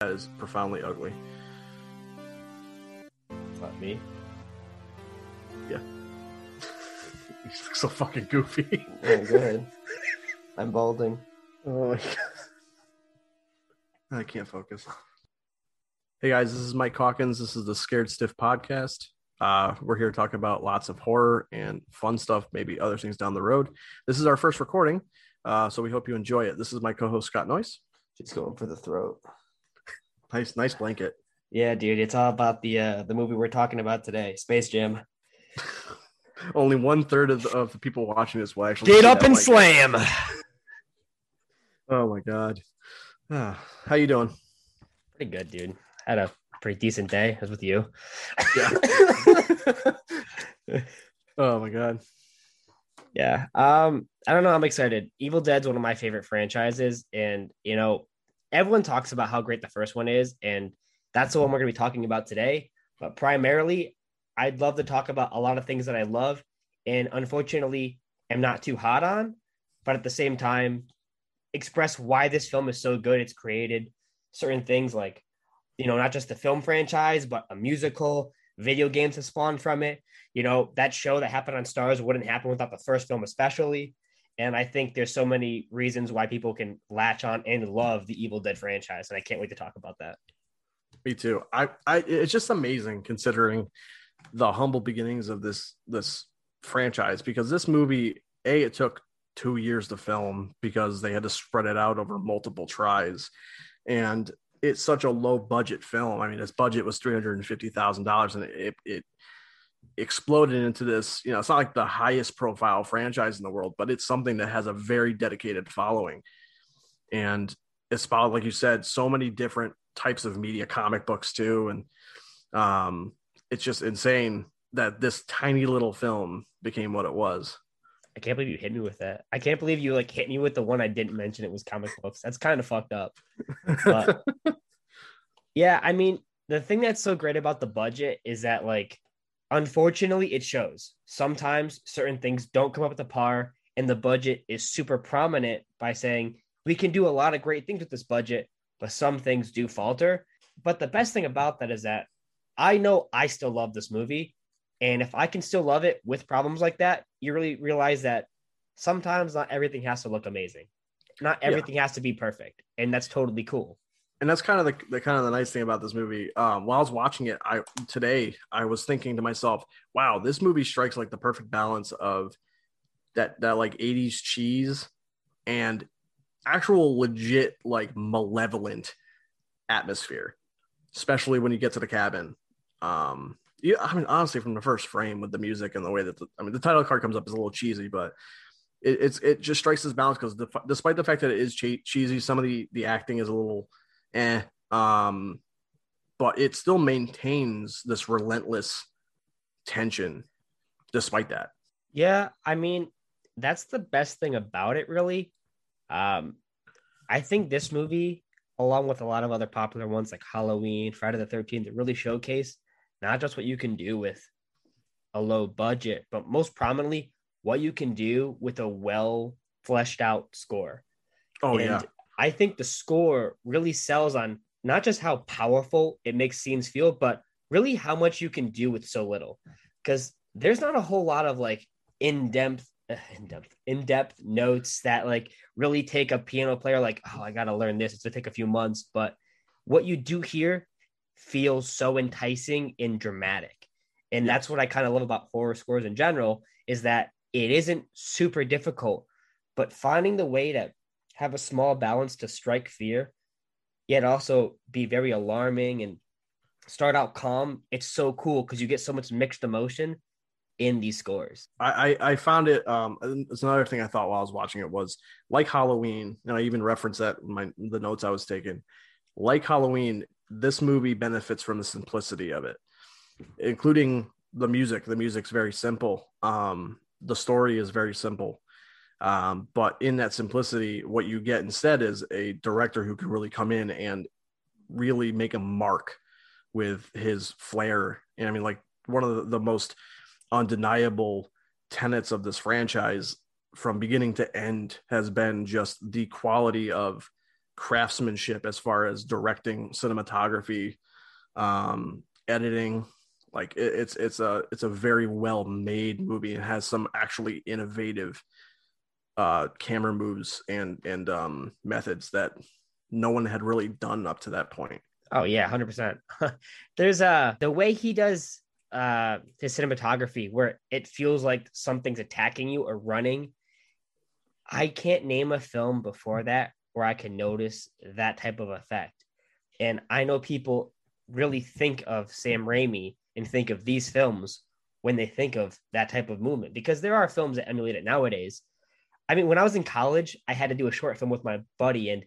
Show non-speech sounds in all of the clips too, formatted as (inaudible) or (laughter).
that is profoundly ugly. Not me. Yeah. (laughs) you look so fucking goofy. Oh, go ahead. I'm balding. Oh my god. I can't focus. Hey guys, this is Mike Hawkins. This is the Scared Stiff podcast. Uh, we're here talking about lots of horror and fun stuff, maybe other things down the road. This is our first recording, uh, so we hope you enjoy it. This is my co-host Scott Noyce. Just going for the throat. Nice, nice blanket. Yeah, dude. It's all about the uh the movie we're talking about today, Space Jam. (laughs) Only one third of the, of the people watching this will actually Get up and blanket. slam. Oh my god. Ah, how you doing? Pretty good, dude. Had a pretty decent day. I was with you. Yeah. (laughs) oh my god. Yeah. Um, I don't know. I'm excited. Evil Dead's one of my favorite franchises, and you know, everyone talks about how great the first one is, and that's the one we're gonna be talking about today. But primarily, I'd love to talk about a lot of things that I love, and unfortunately, am not too hot on. But at the same time, express why this film is so good. It's created certain things like, you know, not just the film franchise, but a musical, video games have spawned from it you know that show that happened on Starz wouldn't happen without the first film especially and i think there's so many reasons why people can latch on and love the evil dead franchise and i can't wait to talk about that Me too. I, I it's just amazing considering the humble beginnings of this this franchise because this movie, a it took two years to film because they had to spread it out over multiple tries, and it's such a low budget film. I mean, its budget was three hundred and fifty thousand dollars, and it it exploded into this. You know, it's not like the highest profile franchise in the world, but it's something that has a very dedicated following, and it's about like you said, so many different types of media, comic books too, and um, it's just insane that this tiny little film became what it was. i can't believe you hit me with that. I can't believe you like hit me with the one i didn't mention. It was comic books. That's kind of fucked up. But- (laughs) yeah i mean the thing that's so great about the budget is that like unfortunately it shows. Sometimes certain things don't come up to par and the budget is super prominent by saying we can do a lot of great things with this budget but some things do falter. But the best thing about that is that i know i still love this movie and if i can still love it with problems like that you really realize that sometimes not everything has to look amazing. Not Yeah. everything has to be perfect and that's totally cool and that's kind of the, the kind of the nice thing about this movie. Um, while I was watching it, I today I was thinking to myself, "Wow, this movie strikes like the perfect balance of that that like '80s cheese and actual legit like malevolent atmosphere, especially when you get to the cabin." Um, yeah, I mean, honestly, from the first frame with the music and the way that the, I mean, the title card comes up is a little cheesy, but it, it's it just strikes this balance because despite the fact that it is che- cheesy, some of the the acting is a little eh. Um, but it still maintains this relentless tension despite that. Yeah, I mean, that's the best thing about it, really. Um, I think this movie, along with a lot of other popular ones like Halloween, Friday the 13th, it really showcase not just what you can do with a low budget, but most prominently, what you can do with a well fleshed out score. Oh And yeah, I think the score really sells on not just how powerful it makes scenes feel, but really how much you can do with so little. Because there's not a whole lot of like in-depth, uh, in-depth, in-depth notes that like really take a piano player like, oh, I gotta learn this. It's gonna take a few months. But what you do here feels so enticing and dramatic. And Yeah. that's what I kind of love about horror scores in general, is that it isn't super difficult, but finding the way to have a small balance to strike fear, yet also be very alarming and start out calm. It's so cool because you get so much mixed emotion in these scores. I, I found it. Um, it's another thing I thought while I was watching it was like Halloween, and I even referenced that in my the notes I was taking. Like Halloween, this movie benefits from the simplicity of it, including the music. The music's very simple. Um, the story is very simple. Um, but in that simplicity, what you get instead is a director who can really come in and really make a mark with his flair. And I mean, like one of the, the most undeniable tenets of this franchise from beginning to end has been just the quality of craftsmanship as far as directing, cinematography, um, editing. Like it, it's it's a it's a very well made movie. It has some actually innovative uh, camera moves and and um, methods that no one had really done up to that point. Oh yeah, hundred percent. (laughs) There's uh the way he does uh his cinematography where it feels like something's attacking you or running. I can't name a film before that where I can notice that type of effect. And I know people really think of Sam Raimi and think of these films when they think of that type of movement because there are films that emulate it nowadays. I mean, when I was in college, I had to do a short film with my buddy, and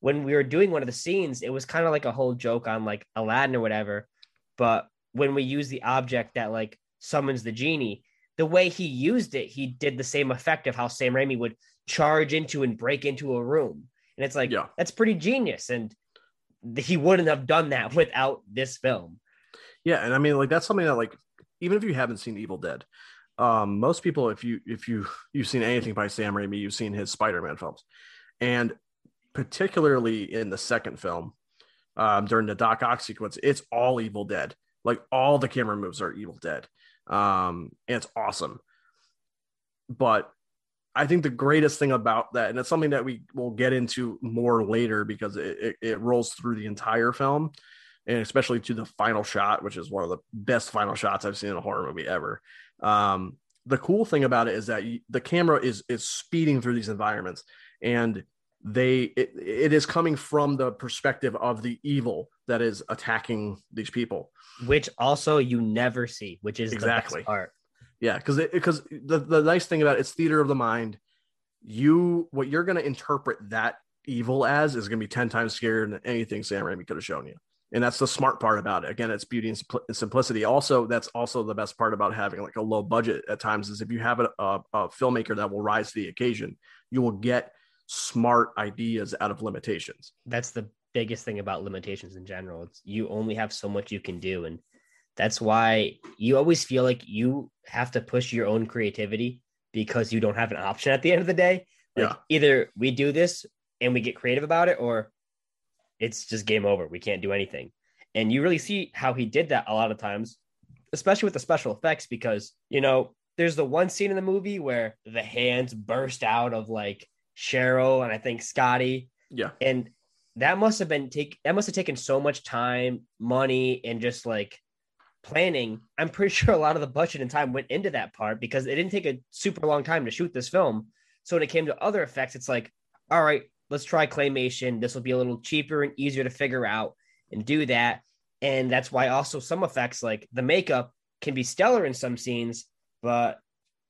when we were doing one of the scenes, it was kind of like a whole joke on like Aladdin or whatever. But when we use the object that like summons the genie, the way he used it, he did the same effect of how Sam Raimi would charge into and break into a room. And it's like, yeah. that's pretty genius. And he wouldn't have done that without this film. Yeah. And I mean, like, that's something that, like, even if you haven't seen Evil Dead, um, most people, if you if you you've seen anything by Sam Raimi, you've seen his Spider-Man films, and particularly in the second film, um, during the Doc Ock sequence, it's all Evil Dead. Like all the camera moves are Evil Dead, um, and it's awesome. But I think the greatest thing about that, and it's something that we will get into more later because it, it, it rolls through the entire film, and especially to the final shot, which is one of the best final shots I've seen in a horror movie ever. Um, the cool thing about it is that you, the camera is is speeding through these environments, and they it, it is coming from the perspective of the evil that is attacking these people, which also you never see, which is exactly the part. Yeah, because because the the nice thing about it, it's theater of the mind. You what you're going to interpret that evil as is going to be ten times scarier than anything Sam Raimi could have shown you and that's the smart part about it. Again it's beauty and simplicity. Also that's also the best part about having like a low budget at times is if you have a, a, a, filmmaker that will rise to the occasion you will get smart ideas out of limitations. That's the biggest thing about limitations in general. It's you only have so much you can do. And that's why you always feel like you have to push your own creativity because you don't have an option at the end of the day. Like yeah. either we do this and we get creative about it or it's just game over. We can't do anything. And you really see how he did that a lot of times, especially with the special effects, because, you know, there's the one scene in the movie where the hands burst out of like Cheryl and I think Scotty. Yeah. And that must have been take that must have taken so much time, money, and just like planning. I'm pretty (laughs) sure a lot of the budget and time went into that part because it didn't take a super long time to shoot this film. So when it came to other effects, it's like, all right, let's try claymation. This will be a little cheaper and easier to figure out and do that. And that's why also some effects like the makeup can be stellar in some scenes, but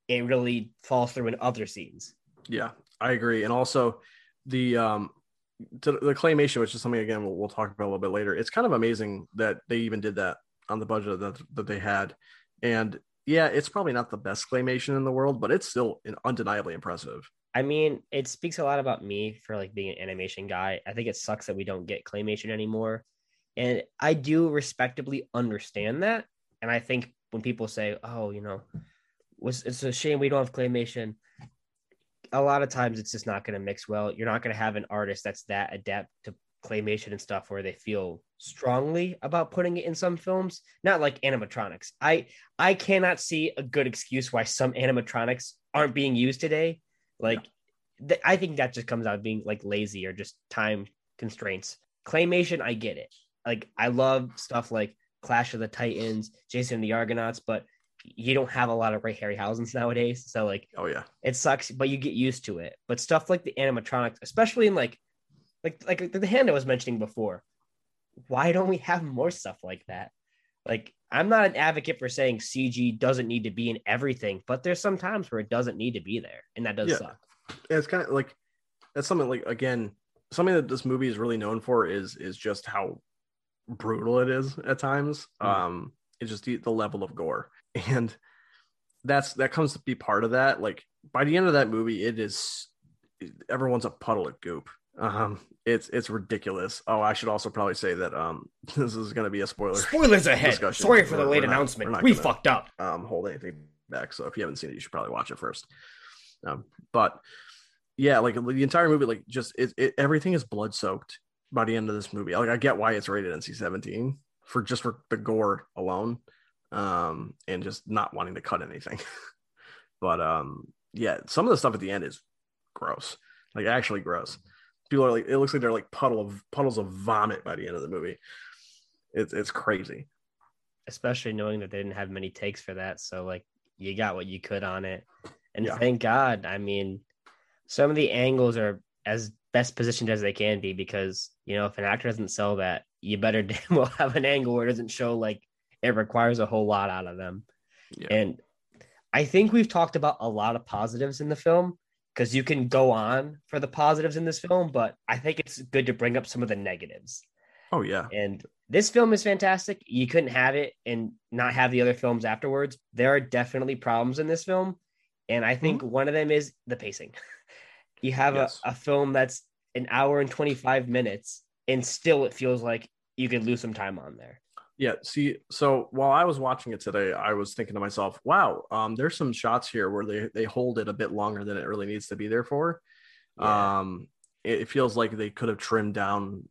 it really falls through in other scenes. Yeah, I agree. And also the um the claymation, which is something again we'll, we'll talk about a little bit later. It's kind of amazing that they even did that on the budget that, that they had. And yeah, it's probably not the best claymation in the world, but it's still undeniably impressive. I mean, it speaks a lot about me for like being an animation guy. I think it sucks that we don't get claymation anymore. And I do respectably understand that. And I think when people say, oh, you know, it's a shame we don't have claymation, a lot of times it's just not going to mix well. You're not going to have an artist that's that adept to claymation and stuff where they feel strongly about putting it in some films not like animatronics i i cannot see a good excuse why some animatronics aren't being used today like, th- I think that just comes out of being like lazy or just time constraints. Claymation, I get it. Like, I love stuff like Clash of the Titans, Jason and the Argonauts, but you don't have a lot of Ray Harryhausen's nowadays. So, like, oh, yeah, it sucks, but you get used to it. But stuff like the animatronics, especially in like, like, like the hand I was mentioning before, why don't we have more stuff like that? Like, I'm not an advocate for saying CG doesn't need to be in everything, but there's some times where it doesn't need to be there, and that does yeah. suck. Yeah, it's kind of like that's something like again, something that this movie is really known for is is just how brutal it is at times. Mm. Um, it's just the, the level of gore, (laughs) and that's that comes to be part of that. Like by the end of that movie, it is everyone's a puddle of goop. Um, it's it's ridiculous. Oh, I should also probably say that um (laughs) this is going to be a spoiler. Spoilers ahead. Discussion. Sorry for the late we're announcement. We gonna, fucked up. Um, hold anything back. So if you haven't seen it, you should probably watch it first. Um, but yeah, like the entire movie, like just it, it everything is blood soaked by the end of this movie. Like I get why it's rated NC seventeen for just for the gore alone, um, and just not wanting to cut anything. (laughs) but um, yeah, some of the stuff at the end is gross, like actually gross. People are like, it looks like they're like puddle of puddles of vomit by the end of the movie. It's it's crazy, especially knowing that they didn't have many takes for that. So like you got what you could on it, and Yeah. thank God. I mean, some of the angles are as best positioned as they can be because you know if an actor doesn't sell that, you better (laughs) damn well have an angle where it doesn't show like it requires a whole lot out of them. Yeah. And I think we've talked about a lot of positives in the film because you can go on for the positives in this film, but I think it's good to bring up some of the negatives. Oh yeah, And this film is fantastic. You couldn't have it and not have the other films afterwards. There are definitely problems in this film. And I think mm-hmm. one of them is the pacing. (laughs) you have Yes. a, a film that's an hour and 25 minutes, and still it feels like you could lose some time on there. Yeah. See, so while I was watching it today, I was thinking to myself, "Wow, um, there's some shots here where they they hold it a bit longer than it really needs to be there for." Yeah. Um, it, it feels like they could have trimmed down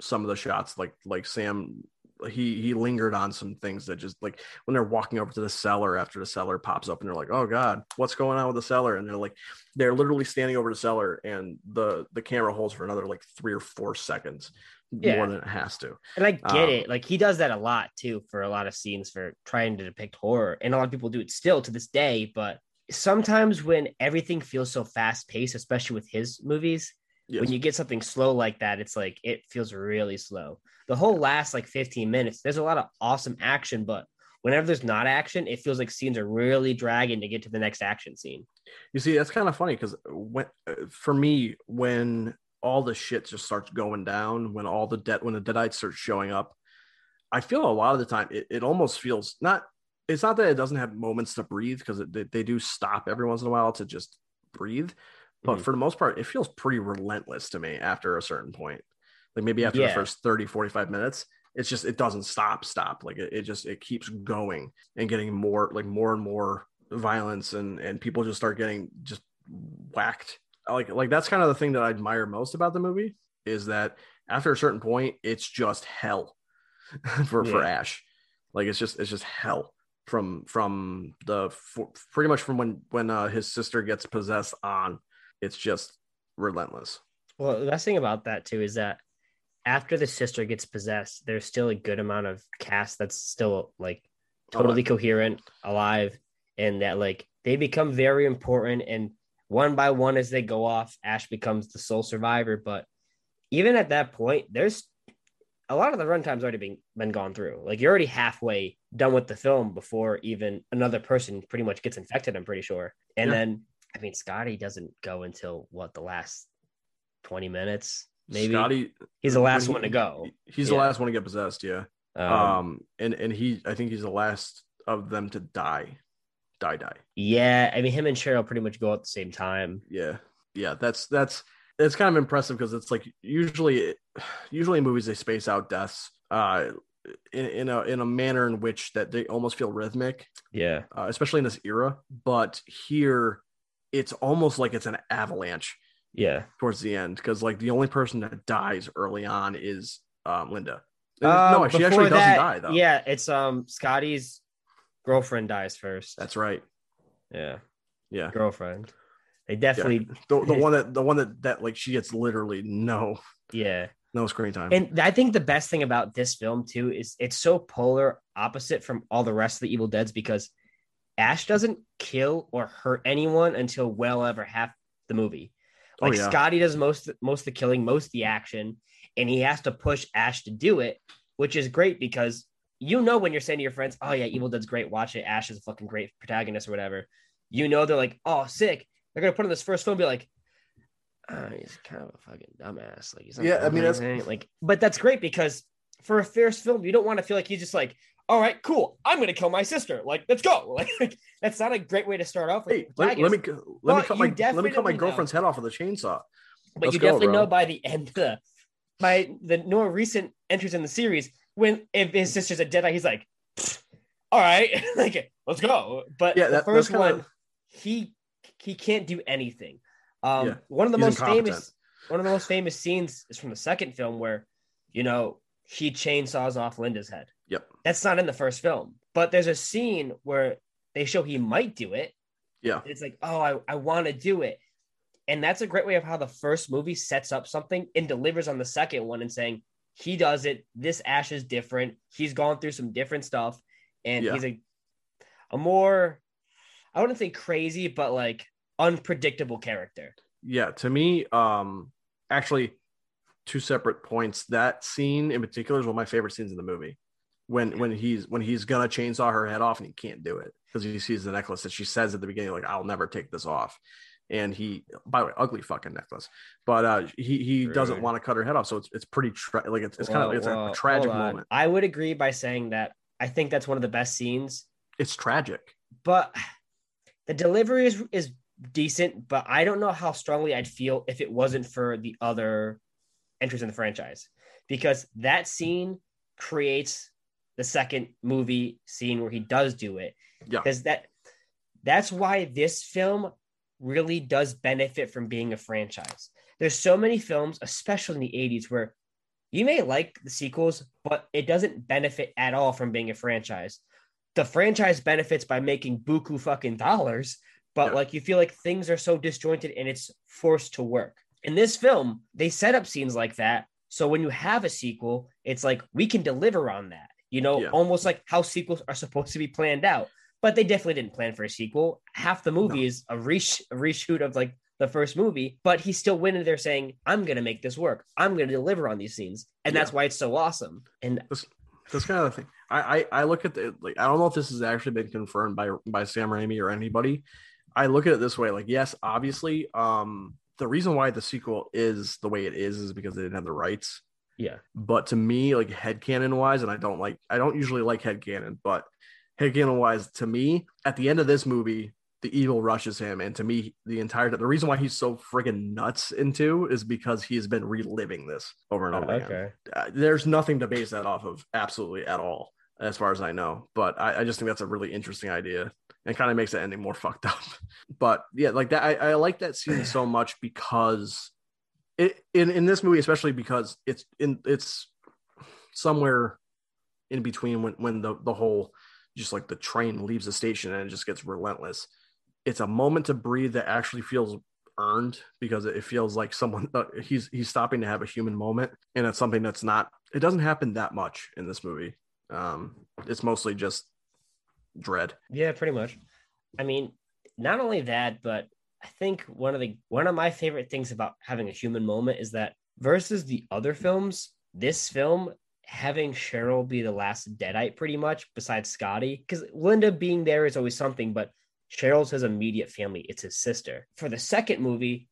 some of the shots, like like Sam. He he lingered on some things that just like when they're walking over to the cellar after the cellar pops up and they're like, "Oh God, what's going on with the cellar?" And they're like, they're literally standing over the cellar and the the camera holds for another like three or four seconds Yeah. more than it has to. And I get Um, it. Like he does that a lot too for a lot of scenes for trying to depict horror. And a lot of people do it still to this day. But sometimes when everything feels so fast paced, especially with his movies, Yes. when you get something slow like that, it's like it feels really slow. The whole last like 15 minutes, there's a lot of awesome action, but whenever there's not action, it feels like scenes are really dragging to get to the next action scene. You see, that's kind of funny because when uh, for me, when all the shit just starts going down, when all the debt, when the deadites start showing up, I feel a lot of the time it, it almost feels not. It's not that it doesn't have moments to breathe because they, they do stop every once in a while to just breathe, but Mhm. for the most part, it feels pretty relentless to me after a certain point. Like maybe after the first 30, 45 minutes, it's just it doesn't stop, stop. Like it, it just it keeps going and getting more like more and more violence and and people just start getting just whacked like like that's kind of the thing that i admire most about the movie is that after a certain point it's just hell (laughs) for for ash. Like it's just it's just hell from from the for, pretty much from when when uh, his sister gets possessed on it's just relentless. Well, the best thing about that too is that after the sister gets possessed, there's still a good amount of cast that's still like totally coherent, alive, and that like they become very important. And one by one, as they go off, Ash becomes the sole survivor. But even at that point, there's a lot of the runtime's already been been gone through. Like you're already halfway done with the film before even another person pretty much gets infected. I'm pretty sure. And Yeah. then I mean, Scotty doesn't go until what the last twenty minutes, maybe. scotty He's the last when one to go. he's the last one to get possessed yeah Um, um and and he i think he's the last of them to die die die. Yeah, I mean, him and Cheryl pretty much go at the same time. yeah. Yeah that's that's it's kind of impressive because it's like usually usually in movies they space out deaths uh in, in a in a manner in which that they almost feel rhythmic Yeah, uh, especially in this era. But here it's almost like it's an avalanche yeah. towards the end because like the only person that dies early on is um linda. Um, no she actually doesn't die though. Yeah, it's um Scotty's girlfriend dies first. that's right yeah, yeah girlfriend. They definitely the, the one that (laughs) the one that that like she gets literally no yeah. no screen time And I think the best thing about this film too is it's so polar opposite from all the rest of the Evil Dead's because Ash doesn't kill or hurt anyone until well over half the movie. Oh, Like yeah. Scotty does most most of the killing, most of the action, and he has to push Ash to do it, which is great because you know when you're saying to your friends, "Oh yeah, Evil Dead's great. Watch it. Ash is a fucking great protagonist or whatever." You know they're like, "Oh, sick." They're gonna put in this first film, and be like, oh, "He's kind of a fucking dumbass." Like, he's Yeah, I mean, that's- like, but that's great because for a first film, you don't want to feel like he's just like, "All right, cool. I'm gonna kill my sister. Like, let's go." (laughs) Like, that's not a great way to start off. Hey, let, let me let me cut my let me cut my definitely know. girlfriend's head off with a chainsaw. but Let's you go, definitely bro. know by the end of the by the more recent entries in the series when if his sister's a Deadite, he's like, all right, (laughs) like let's go. But Yeah, the that- that's first one, he he can't do anything. Um, Yeah. one of the most incompetent. famous one of the most famous scenes is from the second film where, you know, he chainsaws off Linda's head. Yep. That's not in the first film, but there's a scene where they show he might do it. Yeah. It's like, oh, I, I want to do it. And that's a great way of how the first movie sets up something and delivers on the second one and saying, he does it. This Ash is different. He's gone through some different stuff. And Yeah. he's a, a more, I wouldn't say crazy, but like unpredictable character. Yeah, to me, um, actually, two separate points. That scene in particular is one of my favorite scenes in the movie. When when he's when he's gonna chainsaw her head off and he can't do it because he sees the necklace that she says at the beginning, like "I'll never take this off," and he, by the way, ugly fucking necklace, but uh, he he doesn't want to cut her head off, so it's it's pretty tra- like it's, it's kind of Whoa, it's whoa, a tragic moment. I would agree by saying that I think that's one of the best scenes, It's tragic. but the delivery is is decent. But I don't know how strongly I'd feel if it wasn't for the other entries in the franchise, because that scene creates the second movie scene where he does do it. Yeah. because that that's why this film really does benefit from being a franchise. There's so many films, especially in the 80s, where you may like the sequels, but it doesn't benefit at all from being a franchise. The franchise benefits by making buku fucking dollars, but Yeah. like you feel like things are so disjointed and it's forced to work. In this film, they set up scenes like that. So when you have a sequel, it's like we can deliver on that, you know, Yeah. almost like how sequels are supposed to be planned out. But they definitely didn't plan for a sequel. Half the movie No. is a, resh- a reshoot of like the first movie, but he still went in there saying, I'm going to make this work. I'm going to deliver on these scenes. And that's why it's so awesome. And That's kind of the thing. I, I I look at the like I don't know if this has actually been confirmed by by Sam Raimi or anybody. I look at it this way: like, yes, obviously, um, the reason why the sequel is the way it is is because they didn't have the rights. yeah, But to me, like head headcanon wise, and I don't like I don't usually like head headcanon, but headcanon wise, to me, at the end of this movie, the evil rushes him, and to me, the entire the reason why he's so friggin' nuts into is because he's been reliving this over and over again. uh, there's nothing to base that off of absolutely at all as far as i know. But i, I just think that's a really interesting idea. And kind of makes the ending more (laughs) fucked up. But yeah like that i, I like that scene so (clears throat) much because it in, in this movie especially because it's in it's somewhere in between when when the the whole just like the train leaves the station and it just gets relentless. It's a moment to breathe that actually feels earned because it feels like someone uh, he's he's stopping to have a human moment and it's something that's not it doesn't happen that much in this movie. Um it's mostly just dread. Yeah, pretty much. I mean, not only that, but I think one of the one of my favorite things about having a human moment is that versus the other films, this film having Cheryl be the last deadite pretty much besides Scotty because Linda being there is always something, but Cheryl's his immediate family. It's his sister. For the second movie,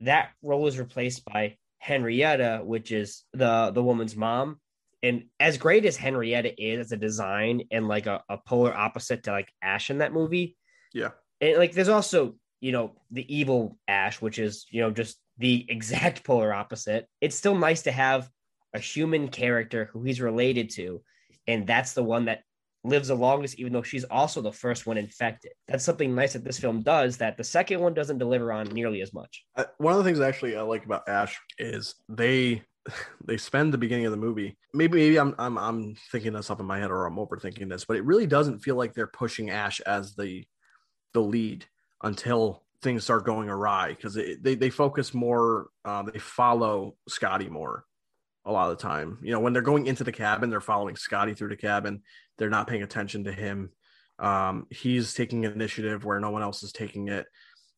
that role is replaced by Henrietta, which is the the woman's mom. And as great as Henrietta is as a design and like a, a polar opposite to like Ash in that movie, yeah and like there's also you know the evil Ash, which is you know just the (laughs) exact polar opposite. It's still nice to have a human character who he's related to, and that's the one that lives the longest, even though she's also the first one infected. That's something nice that this film does that the second one doesn't deliver on nearly as much. Uh, one of the things actually I like about Ash is they (laughs) they spend the beginning of the movie. Maybe maybe I'm I'm I'm thinking this up in my head or I'm overthinking this, but it really doesn't feel like they're pushing Ash as the the lead until things start going awry because they they focus more uh, they follow Scotty more a lot of the time. You know, when they're going into the cabin, they're following Scotty through the cabin. They're not paying attention to him. Um, he's taking initiative where no one else is taking it.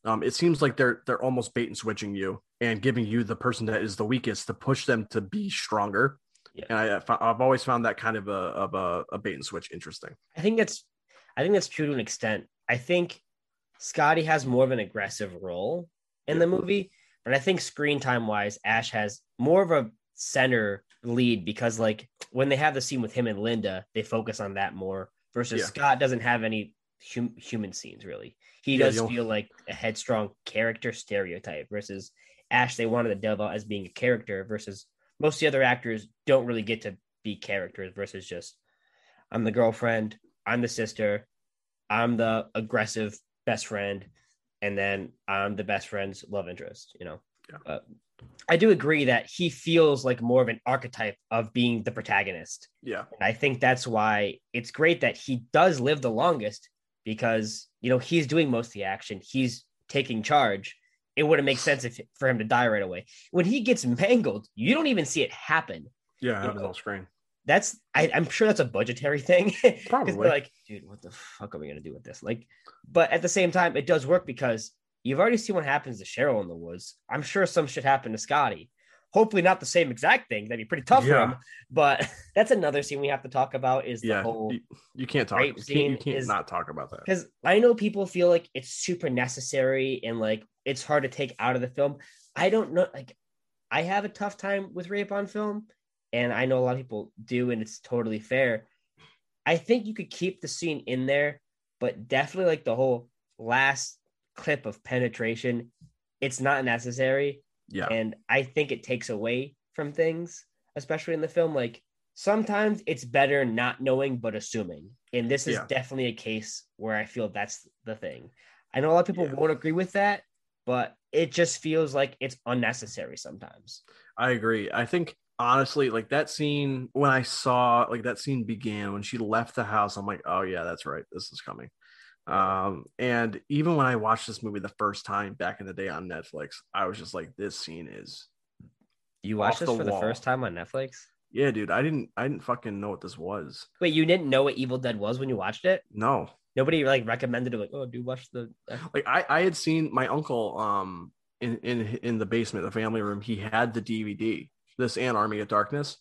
Um, it seems like they're they're almost bait and switching you and giving you the person that is the weakest to push them to be stronger. Yeah. And I, I've always found that kind of a of a, a bait and switch interesting. I think that's I think that's true to an extent. I think Scotty has more of an aggressive role in Yeah. the movie, but I think screen time wise, Ash has more of a center lead because like when they have the scene with him and Linda, they focus on that more versus Yeah. Scott doesn't have any hum- human scenes really. He Yeah, does you'll- feel like a headstrong character stereotype versus Ash. They wanted to delve out as being a character versus most of the other actors don't really get to be characters versus just I'm the girlfriend, I'm the sister, I'm the aggressive best friend. and then I'm the best friend's love interest. You know, Yeah. but I do agree that he feels like more of an archetype of being the protagonist. Yeah. And I think that's why it's great that he does live the longest because you know he's doing most of the action. He's taking charge. It wouldn't make sense if for him to die right away. When he gets mangled, you don't even see it happen. Yeah, You that was know, screen. That's I, I'm sure that's a budgetary thing. (laughs) Probably. like, dude, what the fuck are we gonna do with this? Like, but at the same time, it does work because you've already seen what happens to Cheryl in the woods. I'm sure some shit happened to Scotty. Hopefully not the same exact thing. That'd be pretty tough for him. But (laughs) that's another scene we have to talk about is the Yeah, whole you, you can't talk. You can't, you can't is- not talk about that. because I know people feel like it's super necessary and like it's hard to take out of the film. I don't know. Like, I have a tough time with rape on film, and I know a lot of people do, and it's totally fair. I think you could keep the scene in there, but definitely like the whole last clip of penetration, it's not necessary. Yeah, And I think it takes away from things, especially in the film. Like sometimes it's better not knowing but assuming. And this is Yeah. definitely a case where I feel that's the thing. I know a lot of people Yeah. won't agree with that, but it just feels like it's unnecessary sometimes. I agree. I think honestly, like that scene when I saw like that scene began when she left the house, I'm like, oh yeah, that's right, this is coming. Um, and even when I watched this movie the first time back in the day on Netflix, I was just like, this scene is You watched this the for the first time on Netflix? yeah, dude. I didn't I didn't fucking know what this was. Wait, you didn't know what Evil Dead was when you watched it? No, Nobody like recommended it, like, oh, do watch the. like I I had seen my uncle um in in in the basement, the family room. He had the DVD, this and Army of Darkness.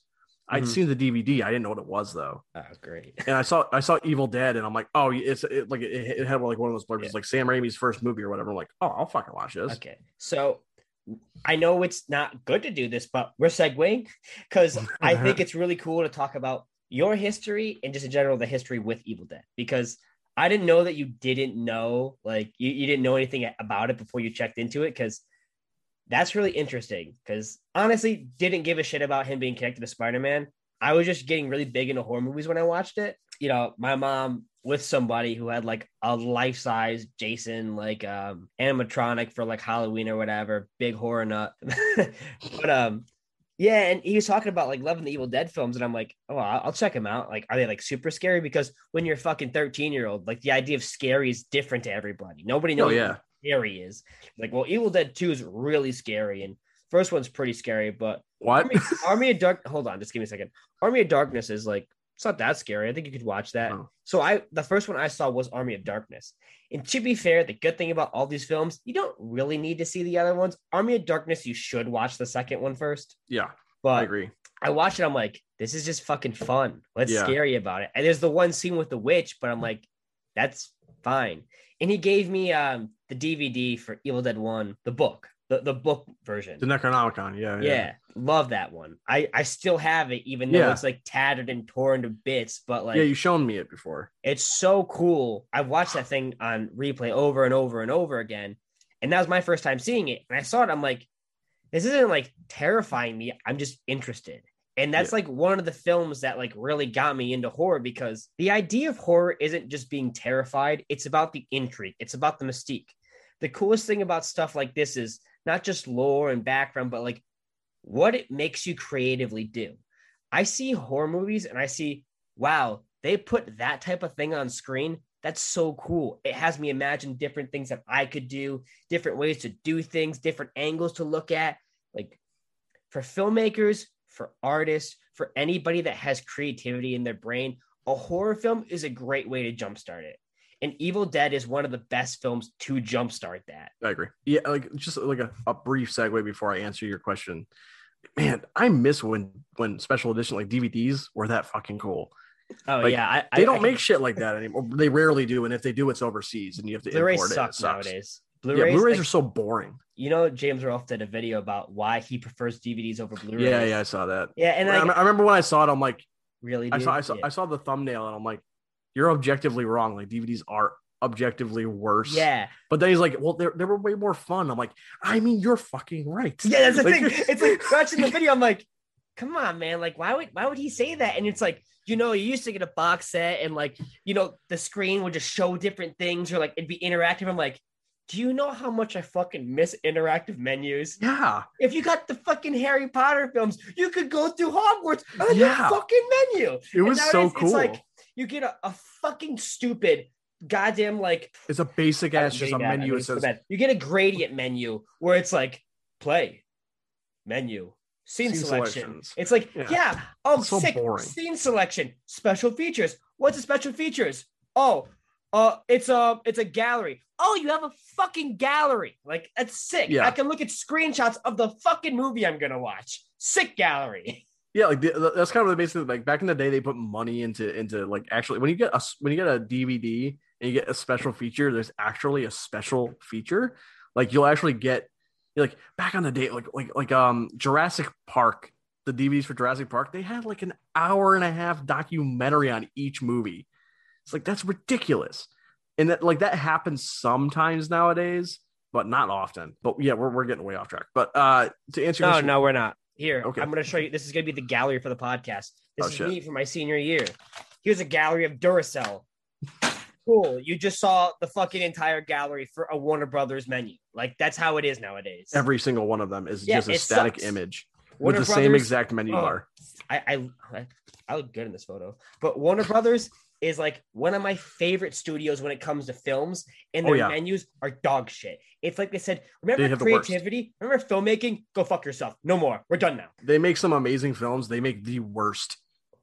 I'd Mhm. seen the DVD. I didn't know what it was though. Oh, great. and I saw I saw Evil Dead, and I'm like, oh, it's it, like it, it had like one of those blurbs, Yeah. like Sam Raimi's first movie or whatever. I'm like, oh, I'll fucking watch this. Okay. So I know it's not good to do this, but we're segueing because (laughs) I think it's really cool to talk about your history and just in general the history with Evil Dead because I didn't know that you didn't know, like you, you didn't know anything about it before you checked into it because that's really interesting because honestly didn't give a shit about him being connected to Spider-Man. I was just getting really big into horror movies when I watched it. You know, my mom with somebody who had like a life-size Jason like um animatronic for like Halloween or whatever, big horror nut. (laughs) but um yeah, and he was talking about like loving the Evil Dead films, and I'm like, oh, I'll check them out. Like, are they like super scary? Because when you're a fucking 13 year old, like the idea of scary is different to everybody. Nobody knows Oh, yeah. Scary is. Like, well, Evil Dead 2 is really scary, and first one's pretty scary, but What? Army, Army of Dark. Hold on, just give me a second. Army of Darkness is like it's not that scary. I think you could watch that. Oh. So I the first one I saw was Army of Darkness. And to be fair, the good thing about all these films, you don't really need to see the other ones. Army of Darkness, you should watch the second one first. yeah, I agree. I watched it. I'm like, this is just fucking fun. What's Yeah. scary about it? And there's the one scene with the witch, but I'm like, that's fine. And he gave me um the DVD for Evil Dead One, the book, the, the book version. The Necronomicon. Yeah, yeah. love that one. I I still have it, even though Yeah. it's like tattered and torn to bits. But like, yeah. You shown me it before. it's so cool. I've watched that thing on replay over and over and over again. And that was my first time seeing it. And I saw it, I'm like, this isn't like terrifying me. I'm just interested. And that's like one of the films that like really got me into horror because the idea of horror isn't just being terrified, it's about the intrigue, it's about the mystique. The coolest thing about stuff like this is not just lore and background, but like what it makes you creatively do. I see horror movies and I see, wow, they put that type of thing on screen. That's so cool. It has me imagine different things that I could do, different ways to do things, different angles to look at. Like for filmmakers, for artists, for anybody that has creativity in their brain, a horror film is a great way to jumpstart it. And Evil Dead is one of the best films to jumpstart that. I agree. Yeah, like just like a, a brief segue before I answer your question. Man, I miss when when special edition like DVDs were that fucking cool. Oh Like, yeah, I, They I- don't I- make shit like that anymore. They rarely do, and if they do, it's overseas, and you have to Blu-ray import it. It sucks sucks. nowadays. Blu-rays, Blu-rays like, are so boring. You know, James Rolfe did a video about why he prefers DVDs over Blu-ray. Yeah, yeah, I saw that. yeah. And I, I remember when I saw it, I'm like, really, I dude? saw, I saw, yeah. I saw the thumbnail, and I'm like, you're objectively wrong. Like DVDs are objectively worse. yeah, But then he's like, well, they they were way more fun. I'm like, I mean, you're fucking right. yeah. That's the Like- thing. (laughs) It's like watching the video. I'm like, come on, man. Like, why would why would he say that? And it's like, you know, you used to get a box set, and like, you know, the screen would just show different things, or like it'd be interactive. I'm like, do you know how much I fucking miss interactive menus? Yeah. If you got the fucking Harry Potter films, you could go through Hogwarts on Yeah. the fucking menu. It was so cool. It's like you get a, a fucking stupid goddamn like It's a basic ass just a menu. I It mean, so says you get a gradient menu where it's like play, menu, scene, Scene selection. selections. It's like Yeah. yeah, oh so sick boring. scene selection, special features. What's the special features? Oh, uh, it's a it's a gallery. Oh, you have a fucking gallery. Like that's sick. Yeah. I can look at screenshots of the fucking movie I'm gonna watch. Sick gallery. (laughs) yeah, like the, that's kind of the basic. Like back in the day, they put money into into like actually when you get a when you get a DVD and you get a special feature, there's actually a special feature. Like you'll actually get like back on the day, like like like um Jurassic Park, the DVDs for Jurassic Park, they had like an hour and a half documentary on each movie. It's like that's ridiculous, and that like that happens sometimes nowadays, but not often. But yeah, we're we're getting way off track. But uh to answer your No, question- no, we're not. Here, Okay. I'm gonna show you. This is gonna be the gallery for the podcast. This Oh, is shit. me for my senior year. Here's a gallery of Duracell. Cool. You just saw the fucking entire gallery for a Warner Brothers menu. Like that's how it is nowadays. every single one of them is Yeah, just a static sucks. image Warner with the same exact menu Oh. bar. I, I I- I look good in this photo. But Warner Brothers is like one of my favorite studios when it comes to films, and Oh, their yeah. menus are dog shit. It's like they said, remember have the worst. creativity? Remember filmmaking? Go fuck yourself. No more. We're done now. They make some amazing films. They make the worst,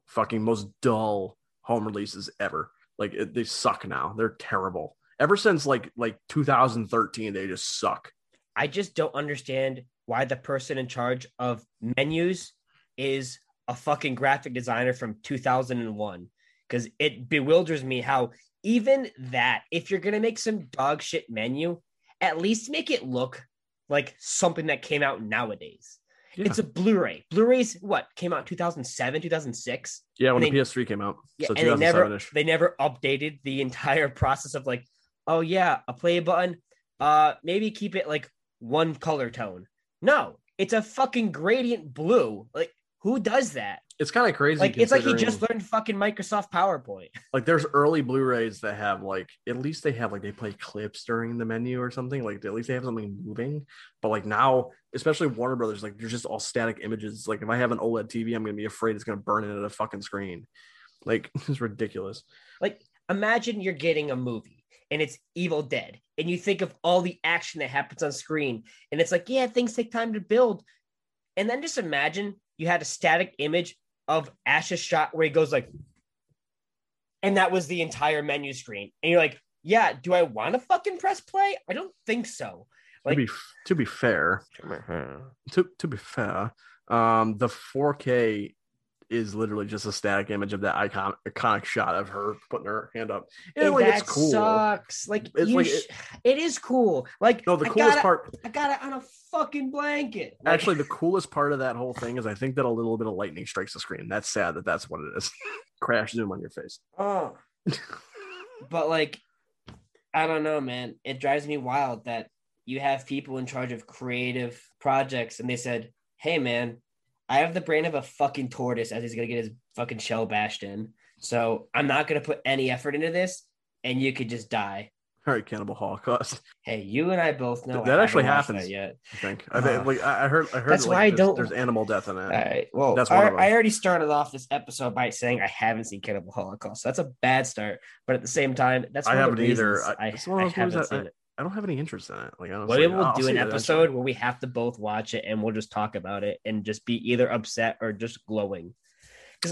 fucking most dull home releases ever. Like it, they suck now. They're terrible. Ever since like like 2013, they just suck. I just don't understand why the person in charge of menus is a fucking graphic designer from 2001 because it bewilders me how even that if you're gonna make some dog shit menu at least make it look like something that came out nowadays Yeah. it's a blu-ray blu-rays what came out 2007 2006 Yeah, when the they- PS3 came out, yeah, so and they never 2007ish. they never updated the entire (laughs) process of like, oh yeah, a play button. Uh, maybe keep it like one color tone. No, it's a fucking gradient blue. Like, who does that? It's kind of crazy. Like, it's like he just learned fucking Microsoft PowerPoint. (laughs) like there's early Blu-rays that have like at least they have like they play clips during the menu or something. Like at least they have something moving. But like now, especially Warner Brothers, like they're just all static images. Like if I have an OLED TV, I'm gonna be afraid it's gonna burn into the fucking screen. Like (laughs) it's ridiculous. Like, imagine you're getting a movie and it's Evil Dead, and you think of all the action that happens on screen, and it's like, yeah, things take time to build. And then just imagine you had a static image of Ash's shot where he goes like, and that was the entire menu screen. And you're like, yeah, do I want to fucking press play? I don't think so. Like, to be to be fair, to to be fair, um, the 4K is literally just a static image of that icon iconic shot of her putting her hand up. And like that it's cool. sucks. Like, It's like- sh- it is cool. Like, No, the I coolest got part I got it on a fucking blanket. Like, Actually, the coolest part of that whole thing is I think that a little bit of lightning strikes the screen. That's sad that that's what it is. (laughs) Crash zoom on your face. Oh. (laughs) but like, I don't know, man. It drives me wild that you have people in charge of creative projects and they said, hey, man, I have the brain of a fucking tortoise as he's going to get his fucking shell bashed in. So I'm not going to put any effort into this and you could just die. All right, Cannibal Holocaust. Hey, you and I both know Th- that actually happens. that yet. I think. I think. Uh, Like I heard. I heard. that's that, why I there's, don't- There's animal death in it. All right. Well, That's I. I already started off this episode by saying I haven't seen Cannibal Holocaust. So that's a bad start. But at the same time, that's I one of the haven't either. I- I, I haven't seen it. I don't have any interest in it. Like I don't. Well, we'll do an episode where we have to both watch it and we'll just talk about it and just be either upset or just glowing.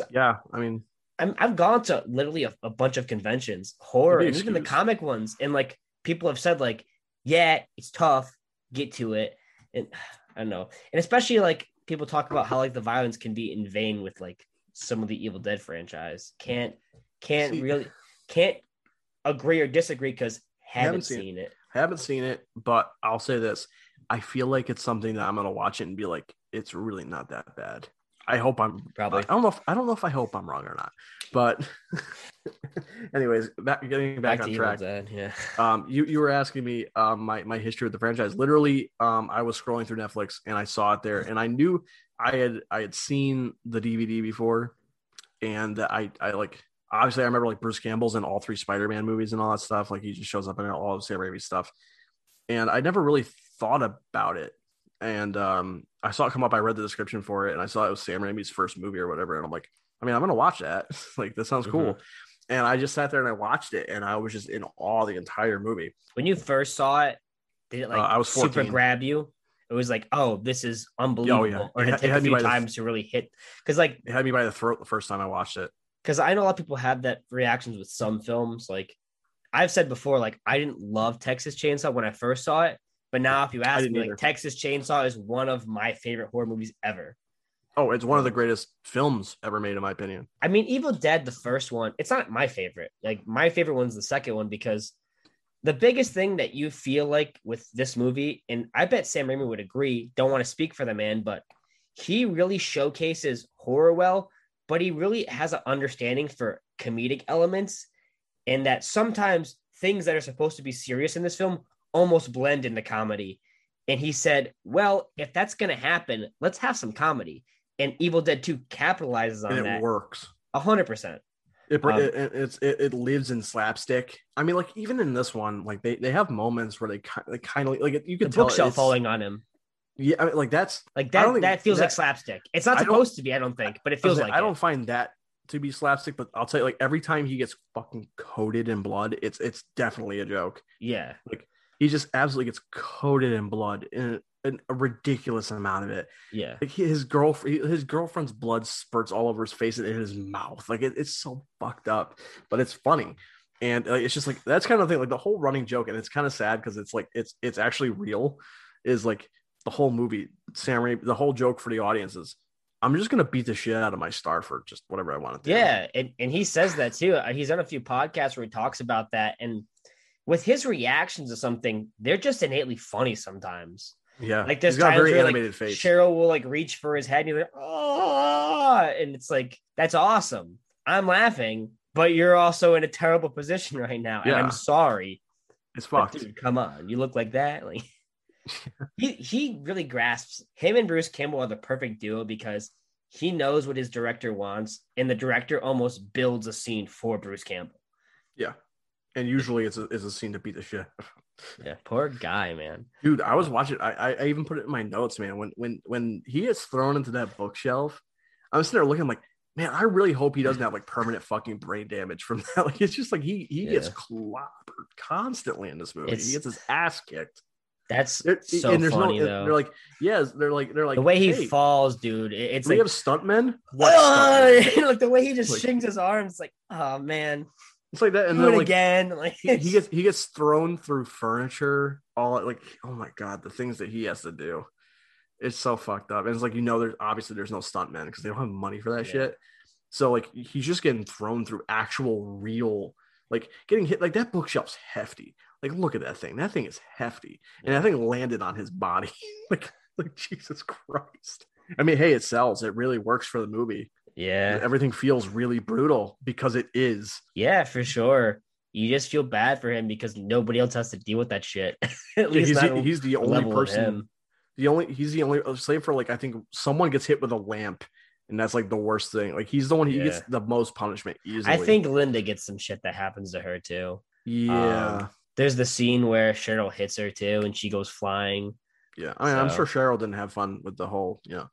Yeah, I mean, I'm, I've gone to literally a, a bunch of conventions, horror, and even the comic ones, and like people have said, like, yeah, it's tough, get to it, and (sighs) I don't know, and especially like people talk about how like the violence can be in vain with like some of the Evil Dead franchise. Can't can't See- really (sighs) can't agree or disagree because haven't, Haven't seen seen it. I haven't seen it, but I'll say this: I feel like it's something that I'm gonna watch it and be like, it's really not that bad. I hope I'm Probably. I don't know if I don't know if I hope I'm wrong or not, but (laughs) anyways, back getting back, to on track. Dead, yeah. (laughs) Um, you you were asking me um my my history with the franchise. Literally, um, I was scrolling through Netflix and I saw it there, and I knew I had I had seen the DVD before, and that I I like obviously I remember like Bruce Campbell's in all three Spider Man movies and all that stuff. Like he just shows up in all of Sam Raimi's stuff. and I never really thought about it. And um, I saw it come up. I read the description for it, and I saw it was Sam Raimi's first movie or whatever. And I'm like, I mean, I'm gonna watch that. (laughs) like, that sounds cool. And I just sat there and I watched it, and I was just in awe the entire movie. When you first saw it, did it like Uh, I was super 14. grab you? It was like, oh, this is unbelievable. Oh, yeah. Or It did ha- it take it a had me few by the- times to really hit? Because like, It had me by the throat the first time I watched it. Because I know a lot of people have that reactions with some films. Like I've said before, like I didn't love Texas Chainsaw when I first saw it, but now if you ask me, either. like Texas Chainsaw is one of my favorite horror movies ever. Oh, it's one of the um, greatest films ever made, in my opinion. I mean, Evil Dead, the first one, it's not my favorite. Like my favorite one's the second one because the biggest thing that you feel like with this movie, and I bet Sam Raimi would agree, don't want to speak for the man, but he really showcases horror well, but he really has an understanding for comedic elements, and that sometimes things that are supposed to be serious in this film almost blend into comedy. And he said, Well, if that's going to happen, let's have some comedy. And Evil Dead 2 capitalizes on and it that works. a hundred percent. It, Um, it, it it's it, it lives in slapstick. I mean, like even in this one, like they, they have moments where they kind they kind of like you The can tell bookshelf falling on him, Yeah, I mean, like that's like that. That feels like slapstick. It's not supposed to be, I don't think, but it feels I, like like, I don't it. find that to be slapstick, but I'll tell you, like every time he gets fucking coated in blood, it's it's definitely a joke. Yeah, like He just absolutely gets coated in blood in an, a ridiculous amount of it. yeah, Like his girlfriend, his girlfriend's blood spurts all over his face and in his mouth. Like it, it's so fucked up, but it's funny. And uh, it's just like that's kind of thing, like the whole running joke, and it's kind of sad because it's like it's it's actually real. Is like the whole movie, Sam Raimi, the whole joke for the audience is, I'm just gonna beat the shit out of my star for just whatever I want to do. yeah. And and he says that too. Uh, He's on a few podcasts where he talks about that, and with his reactions to something, they're just innately funny sometimes. yeah. Like there's got a very where like animated face. Cheryl will like reach for his head, and you're like, oh, and it's like that's awesome. I'm laughing, but you're also in a terrible position (laughs) right now, and Yeah. I'm sorry. It's fucked. dude, come on, you look like that. Like (laughs) (laughs) he he really grasps him and Bruce Campbell are the perfect duo because he knows what his director wants, and the director almost builds a scene for Bruce Campbell. Yeah, and usually it's a, it's a scene to beat the shit. Yeah, poor guy, man. Dude, I was watching. I, I even put it in my notes, man. When when when he gets thrown into that bookshelf, I'm sitting there looking like, man, I really hope he doesn't have like permanent fucking brain damage from (laughs) that. Like it's just like he he gets clobbered constantly in this movie. It's- he gets his ass kicked. That's They're- so and there's funny no. though. They're like, yes, they're like they're like the way he hey, falls, dude. It's we like have stuntmen. What stuntmen? (laughs) like the way he just Like- shings his arms. Like, oh man, It's like that, and then like again. (laughs) Like he, he gets he gets thrown through furniture all like oh my god the things that he has to do it's so fucked up and it's like you know there's obviously there's no stuntmen because they don't have money for that Yeah. shit so like he's just getting thrown through actual real like getting hit like that bookshelf's hefty like look at that thing. That thing is hefty. And that thing landed on his body. (laughs) Like like jesus christ. I mean hey it sells. It really works for the movie. Yeah, everything feels really brutal because it is. Yeah, for sure. You just feel bad for him because nobody else has to deal with that shit. (laughs) At least he's, not he's the only person the only he's the only save for like I think someone gets hit with a lamp and that's like the worst thing. Like he's the one he gets the most punishment easily. I think Linda gets some shit that happens to her too. yeah, Um, There's the scene where Cheryl hits her too, and she goes flying. yeah. I mean, I'm sure Cheryl didn't have fun with the whole you know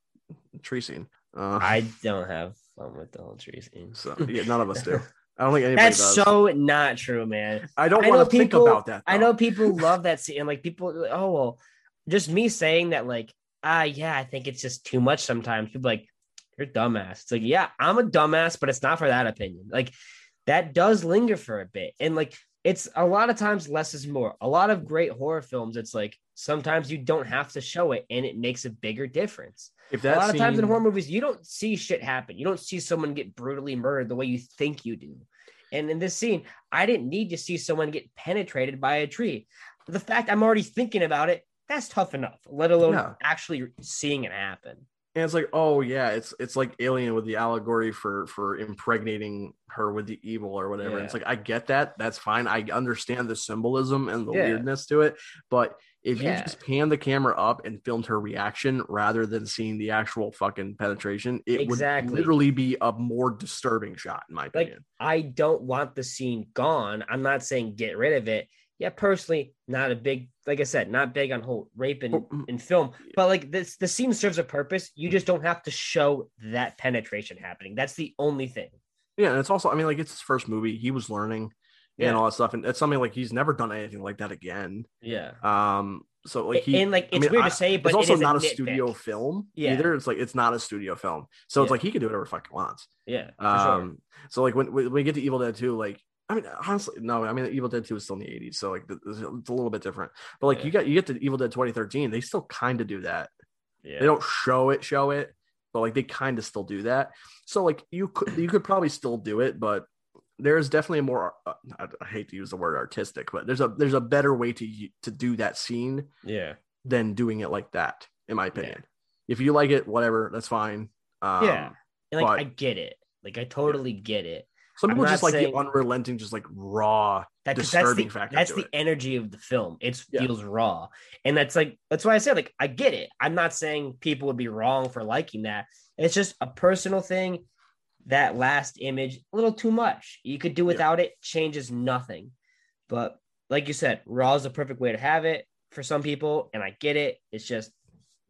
tree scene. Uh, I don't have fun with the whole tree scene. so yeah, none of us do. (laughs) I don't think anybody That's does. so not true, man. I don't want to think people- about that. I know people (laughs) love that scene. And like people, oh well, just me saying that, like, ah, yeah, I think it's just too much sometimes. People like, you're a dumbass. It's like, yeah, I'm a dumbass, but it's not for that opinion. Like, that does linger for a bit. And like, it's a lot of times less is more. A lot of great horror films, it's like sometimes you don't have to show it and it makes a bigger difference. if a that lot of times in horror movies, you don't see shit happen. You don't see someone get brutally murdered the way you think you do. And in this scene, I didn't need to see someone get penetrated by a tree. The fact I'm already thinking about it, that's tough enough, let alone Yeah. actually seeing it happen. And it's like, oh yeah, it's it's like Alien with the allegory for for impregnating her with the evil or whatever. Yeah. It's like I get that, that's fine. I understand the symbolism and the Yeah. weirdness to it, but if Yeah. you just pan the camera up and filmed her reaction rather than seeing the actual fucking penetration, it Exactly. would literally be a more disturbing shot, in my opinion Like, opinion. I don't want the scene gone. I'm not saying get rid of it. yeah, personally, not a big, like I said, not big on whole rape in, Oh, mm. in film, but like this, the scene serves a purpose. You just don't have to show that penetration happening. That's the only thing. Yeah, and it's also, I mean, like it's his first movie. He was learning Yeah. and all that stuff, and it's something like he's never done anything like that again. Yeah. Um, so like he, and like I it's mean, weird I- to say, but it's also it not a, nitpick. studio film Yeah. either. It's like it's not a studio film, so it's like he can do whatever fuck he wants. Yeah, Um, sure. so like when, when we get to Evil Dead 2, like I mean, honestly, no, I mean, Evil Dead 2 is still in the 80s, so like it's a little bit different. But like Yeah. you got you get to Evil Dead 2013, they still kind of do that. Yeah. They don't show it, show it, but like they kind of still do that. So like you could you could probably still do it, but there's definitely a more uh, I, hate to use the word artistic, but there's a there's a better way to to do that scene yeah. than doing it like that, in my opinion. If you like it, whatever, that's fine. Um, Yeah. And, like but- I get it. Like I totally get it. Some people just like saying- the unrelenting, just like raw, That, disturbing that's the, factor. That's the it. energy of the film. It Yeah. feels raw. And that's like that's why I said like I get it. I'm not saying people would be wrong for liking that. It's just a personal thing. That last image, a little too much. You could do without it, changes nothing. But like you said, raw is the perfect way to have it for some people, and I get it. It's just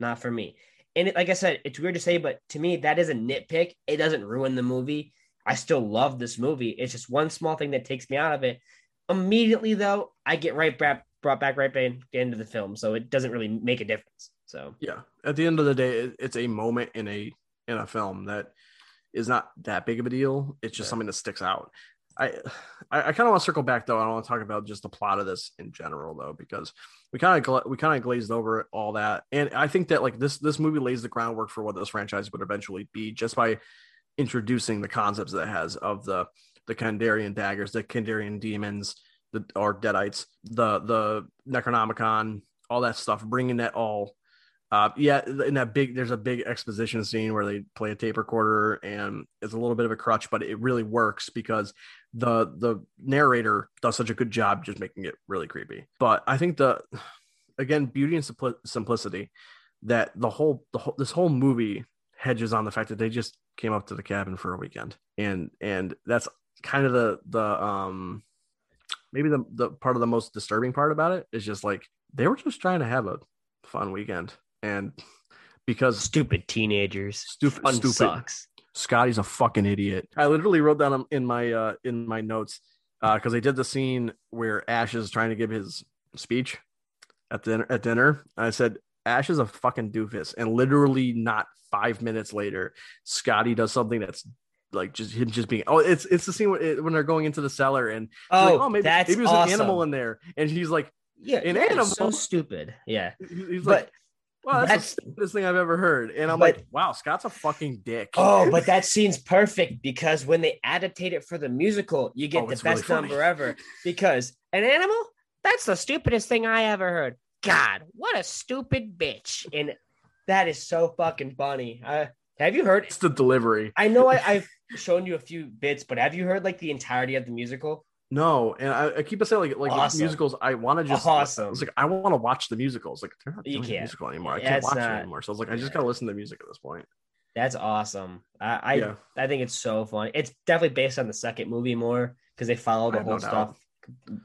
not for me. And it, like I said, it's weird to say, but to me, that is a nitpick. It doesn't ruin the movie. I still love this movie. It's just one small thing that takes me out of it. Immediately, though, I get right back brought back right back into the film, so it doesn't really make a difference. So yeah. At the end of the day, it's a moment in a in a film that is not that big of a deal. It's just Yeah. something that sticks out. I I, I kind of want to circle back though. I don't want to talk about just the plot of this in general though, because we kind of we kind of glazed over all that, and I think that like this this movie lays the groundwork for what this franchise would eventually be just by introducing the concepts that has of the the Kandarian daggers, the Kandarian demons, the or Deadites, the the Necronomicon, all that stuff, bringing that all. Uh, yeah, in that big, there's a big exposition scene where they play a tape recorder, and it's a little bit of a crutch, but it really works because the the narrator does such a good job just making it really creepy. But I think the again beauty and simpli- simplicity that the whole the whole this whole movie hedges on the fact that they just came up to the cabin for a weekend, and and that's kind of the the um maybe the the part of the most disturbing part about it is just like they were just trying to have a fun weekend and because stupid teenagers. stupid Fun stupid sucks. Scotty's a fucking idiot. I literally wrote down in my uh in my notes uh because they did the scene where Ash is trying to give his speech at dinner at dinner. I said Ash is a fucking doofus, and literally not five minutes later, Scotty does something that's like just him just being oh it's it's the scene when, they're going into the cellar and Oh, like, oh maybe, that's maybe there's awesome. an animal in there and he's like Yeah, an animal. So stupid. Yeah, he's but like wow that's, that's- the stupidest thing I've ever heard and I'm But- like wow Scott's a fucking dick Oh, but (laughs) that scene's perfect because when they adaptate it for the musical, you get Oh, the it's really best number ever. Because an animal, that's the stupidest thing I ever heard. God, what a stupid bitch. And that is so fucking funny. Uh, have you heard? it's the delivery I know I, (laughs) I've shown you a few bits, but have you heard like the entirety of the musical? No, and I, I keep saying like like Awesome. musicals. I want to just Awesome. It's like I want to watch the musicals. Like they're not You doing the can't. musical anymore. I can't watch not- it anymore. So I was like, I just gotta listen to the music at this point. That's awesome. I I, yeah, I think it's so funny. It's definitely based on the second movie more because they follow the have no whole stuff.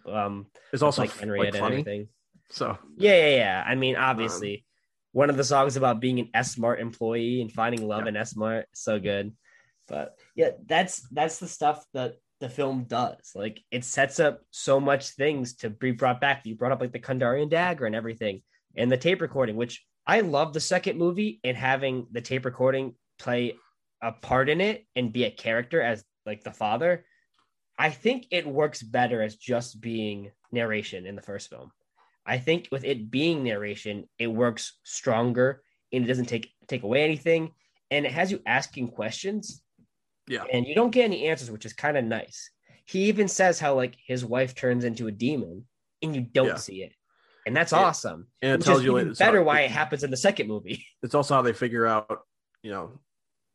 Um, it's also like like, and funny. everything. So Yeah, yeah, yeah. I mean, Um, obviously, one of the songs about being an S Mart employee and finding love Yeah. in S Mart, so good. But yeah, that's that's the stuff that the film does. Like it sets up so much things to be brought back. You brought up like the Kandarian dagger and everything, and the tape recording, which I love the second movie and having the tape recording play a part in it and be a character as like the father. I think it works better as just being narration in the first film. I think with it being narration, it works stronger and it doesn't take take away anything, and it has you asking questions. Yeah. and you don't get any answers, which is kind of nice. He even says how like his wife turns into a demon, and you don't Yeah. see it, and that's Yeah. awesome. and it tells you it's better how- why it happens in the second movie. (laughs) It's also how they figure out, you know,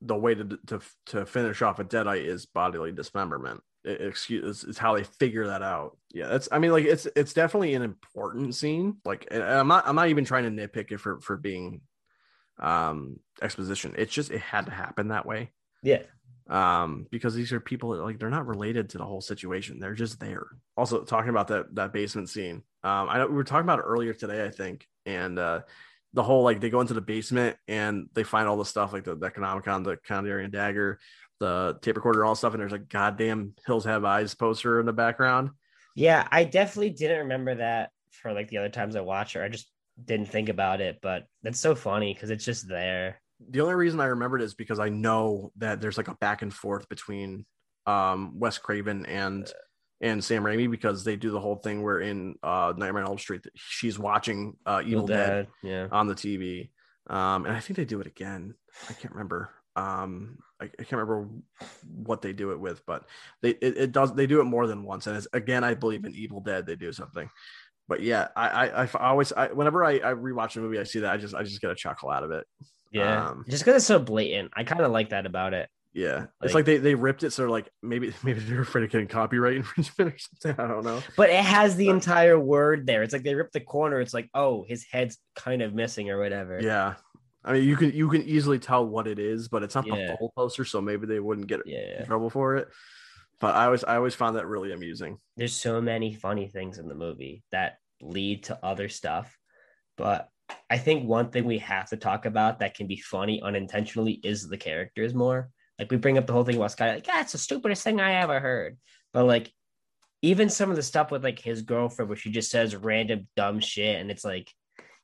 the way to to to finish off a deadite is bodily dismemberment. Excuse is how they figure that out. Yeah, that's. I mean, like it's it's definitely an important scene. Like I'm not I'm not even trying to nitpick it for for being um exposition. It's just it had to happen that way. yeah, um, because these are people that, like they're not related to the whole situation. They're just there. Also, talking about that that basement scene. Um, I know we were talking about it earlier today, I think, and uh, the whole like they go into the basement and they find all the stuff like the, the Necronomicon, the Kandarian dagger, the tape recorder, and all stuff, and there's a goddamn Hills Have Eyes poster in the background. Yeah, I definitely didn't remember that for like the other times I watched her. I just didn't think about it, but that's so funny because it's just there. The only reason I remembered is because I know that there's like a back and forth between um Wes Craven and and Sam Raimi because they do the whole thing where in uh Nightmare on Elm Street she's watching uh Evil Dead Yeah. on the TV. Um, and I think they do it again. I can't remember. Um, I, I can't remember what they do it with, but they it, it does they do it more than once. And it's again, I believe in Evil Dead they do something. But yeah, I I, I always I, whenever I, I rewatch a movie, I see that I just I just get a chuckle out of it. Yeah. Um, just because it's so blatant. I kind of like that about it. Yeah, it's Like- like they they ripped it, so like maybe (laughs) maybe they're afraid of getting copyright (laughs) infringement or something. I don't know. But it has the entire word there. It's like they ripped the corner. It's like, oh, his head's kind of missing or whatever. Yeah, I mean you can you can easily tell what it is, but it's not Yeah. the full poster, so maybe they wouldn't get Yeah. in trouble for it. But I always I always found that really amusing. There's so many funny things in the movie that lead to other stuff. But I think one thing we have to talk about that can be funny unintentionally is the characters more. Like we bring up the whole thing about Sky, like, yeah, it's the stupidest thing I ever heard. But like even some of the stuff with like his girlfriend where she just says random dumb shit and it's like,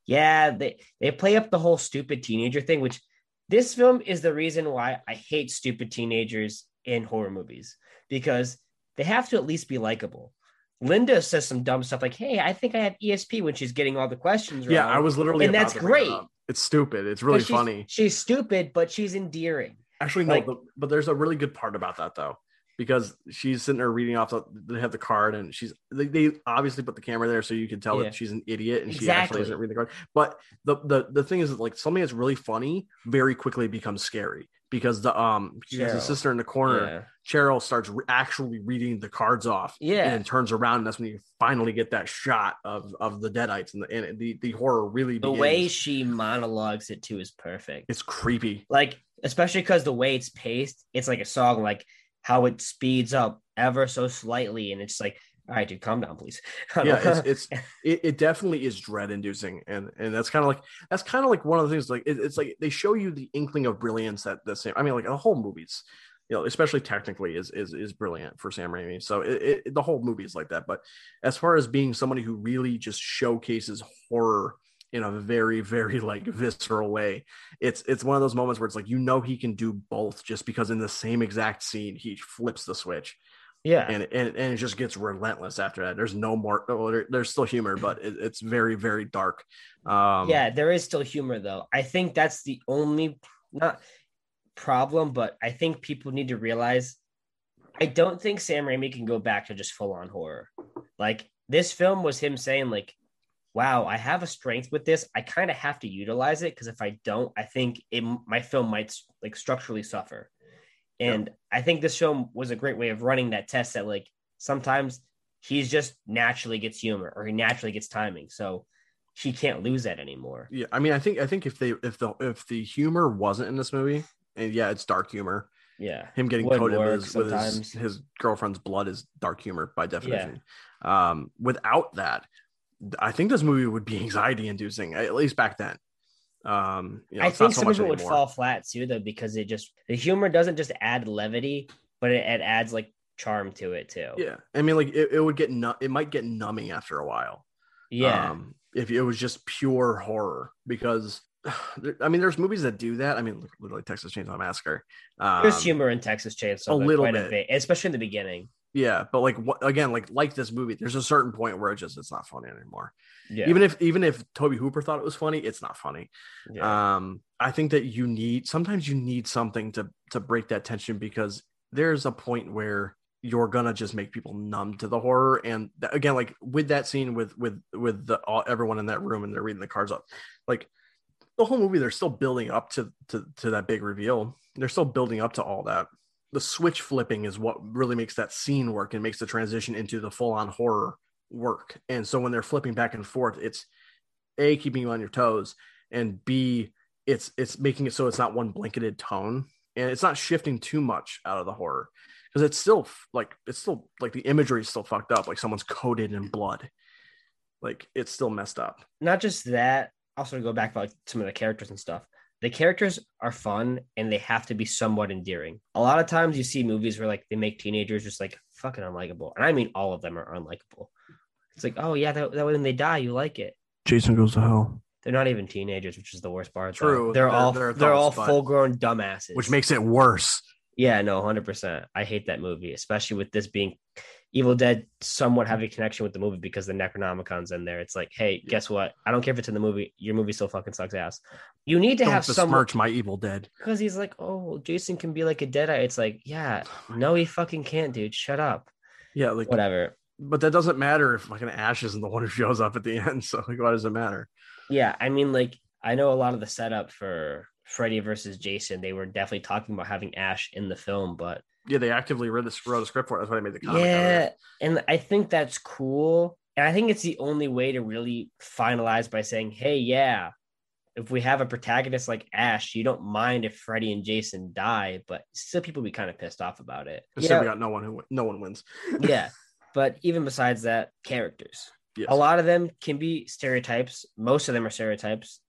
yeah, they, they play up the whole stupid teenager thing, which this film is the reason why I hate stupid teenagers in horror movies because they have to at least be likable. Linda says some dumb stuff like, "Hey, I think I have ESP" when she's getting all the questions. Yeah, wrong. I was literally, And that's bring it great. It's stupid. It's really she's- funny. She's stupid, but she's endearing. Actually, no, like- but, but there's a really good part about that though, because she's sitting there reading off the they have the card and she's they, they obviously put the camera there so you can tell Yeah. that she's an idiot and she actually isn't reading the card. But the the the thing is that, like something that's really funny very quickly becomes scary because the um she has a sister in the corner. Yeah. Cheryl starts re- actually reading the cards off. Yeah. And turns around, and that's when you finally get that shot of of the deadites and the and the, the horror really The begins. way she monologues it too is perfect. it's creepy. Like, especially because the way it's paced, it's like a song, like how it speeds up ever so slightly, and it's like, all right, dude, calm down, please. (laughs) yeah it's, it's (laughs) it, it definitely is dread inducing and and that's kind of like that's kind of like one of the things like it, it's like they show you the inkling of brilliance that the same i mean like the whole movie's you know especially technically is is is brilliant for sam raimi so it, it the whole movie is like that but as far as being somebody who really just showcases horror in a very very like visceral way it's it's one of those moments where it's like you know he can do both just because in the same exact scene he flips the switch yeah, and and and it just gets relentless after that. There's no more. Well, there, there's still humor, (clears throat) but it, it's very very dark. Um, yeah, there is still humor though. I think that's the only not problem, but I think people need to realize I don't think Sam Raimi can go back to just full on horror. Like this film was him saying like, "Wow, I have a strength with this. I kind of have to utilize it because if I don't, I think it, my film might like structurally suffer." And I think this film was a great way of running that test that like sometimes he's just naturally gets humor or he naturally gets timing. So he can't lose that anymore. yeah. I mean, I think I think if they if the if the humor wasn't in this movie, and yeah, it's dark humor. Yeah. Him getting Wouldn't coated with, his, with his, his girlfriend's blood is dark humor by definition. Um, without that, I think this movie would be (laughs) anxiety inducing at least back then. Um, you know, I think so some of it would fall flat too, though, because it just the humor doesn't just add levity, but it, it adds like charm to it too. Yeah, I mean, like it, it would get nu- it might get numbing after a while. Yeah. um, if it was just pure horror because (sighs) I mean, there's movies that do that. I mean, literally Texas Chainsaw Massacre. Um, There's humor in Texas Chainsaw, a little quite bit. especially in the beginning. Yeah, but like what again, like like this movie, there's a certain point where it just it's not funny anymore. Yeah. Even if even if Tobe Hooper thought it was funny, it's not funny. yeah. Um, I think that you need sometimes you need something to to break that tension because there's a point where you're gonna just make people numb to the horror and th- again like with that scene with with with the all, everyone in that room and they're reading the cards up like the whole movie they're still building up to to to that big reveal they're still building up to all that the switch flipping is what really makes that scene work and makes the transition into the full on horror work. And so when they're flipping back and forth it's a keeping you on your toes and b it's it's making it so it's not one blanketed tone and it's not shifting too much out of the horror. Because it's still like it's still like the imagery is still fucked up like someone's coated in blood. Like it's still messed up. Not just that also to go back to like some of the characters and stuff the characters are fun and they have to be somewhat endearing a lot of times you see movies where like they make teenagers just like fucking unlikable and i mean all of them are unlikable it's like oh yeah that, that when they die you like it jason goes to hell they're not even teenagers, which is the worst part. True. They're, they're all they're, they're all full grown dumbasses, which makes it worse. Yeah, no, hundred percent. I hate that movie, especially with this being Evil Dead somewhat have a connection with the movie because the Necronomicon's in there. It's like, hey, guess what? I don't care if it's in the movie. Your movie still fucking sucks ass. You need to don't have some merch my Evil Dead because he's like, oh, Jason can be like a Deadite. It's like, yeah, (sighs) no, he fucking can't, dude. Shut up. Yeah, like whatever. But that doesn't matter if fucking Ash isn't the one who shows up at the (laughs) end. So like, why does it matter? Yeah, I mean, like I know a lot of the setup for Freddy versus Jason. They were definitely talking about having Ash in the film, but yeah, they actively wrote the, wrote a script for it. That's why they made the comic. Yeah, and I think that's cool. And I think it's the only way to really finalize by saying, "Hey, yeah, if we have a protagonist like Ash, you don't mind if Freddy and Jason die, but still people be kind of pissed off about it. Still, we got no one who no one wins. (laughs) yeah, but even besides that, characters. Yes. A lot of them can be stereotypes. Most of them are stereotypes.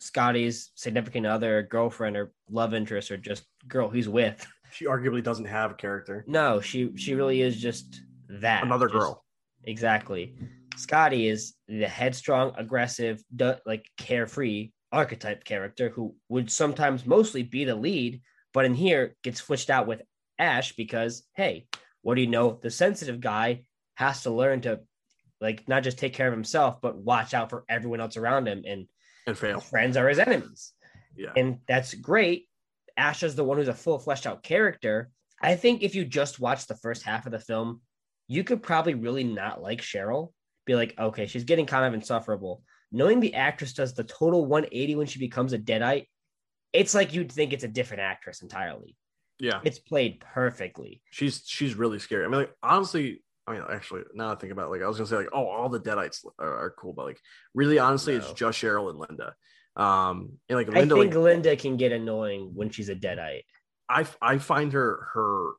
Scotty's significant other, girlfriend, or love interest, or just girl he's with. She arguably doesn't have a character. No, she she really is just that another just, girl. Exactly. Scotty is the headstrong, aggressive, like carefree archetype character who would sometimes mostly be the lead, but in here gets switched out with Ash because hey, what do you know? The sensitive guy has to learn to like not just take care of himself, but watch out for everyone else around him and and fail. Friends are his enemies. Yeah. And that's great. Ash is the one who's a full fleshed out character. I think if you just watch the first half of the film, you could probably really not like Cheryl. Be like, okay, she's getting kind of insufferable. Knowing the actress does the total 180 when she becomes a deadite, it's like you'd think it's a different actress entirely. Yeah. It's played perfectly. She's she's really scary. I mean, like honestly, I mean, actually, now I think about it, like I was gonna say, like, oh, all the Deadites are, are cool, but like, really, honestly, no. it's just Cheryl and Linda. Um, and like Linda, I think like, Linda can get annoying when she's a Deadite. I I find her her.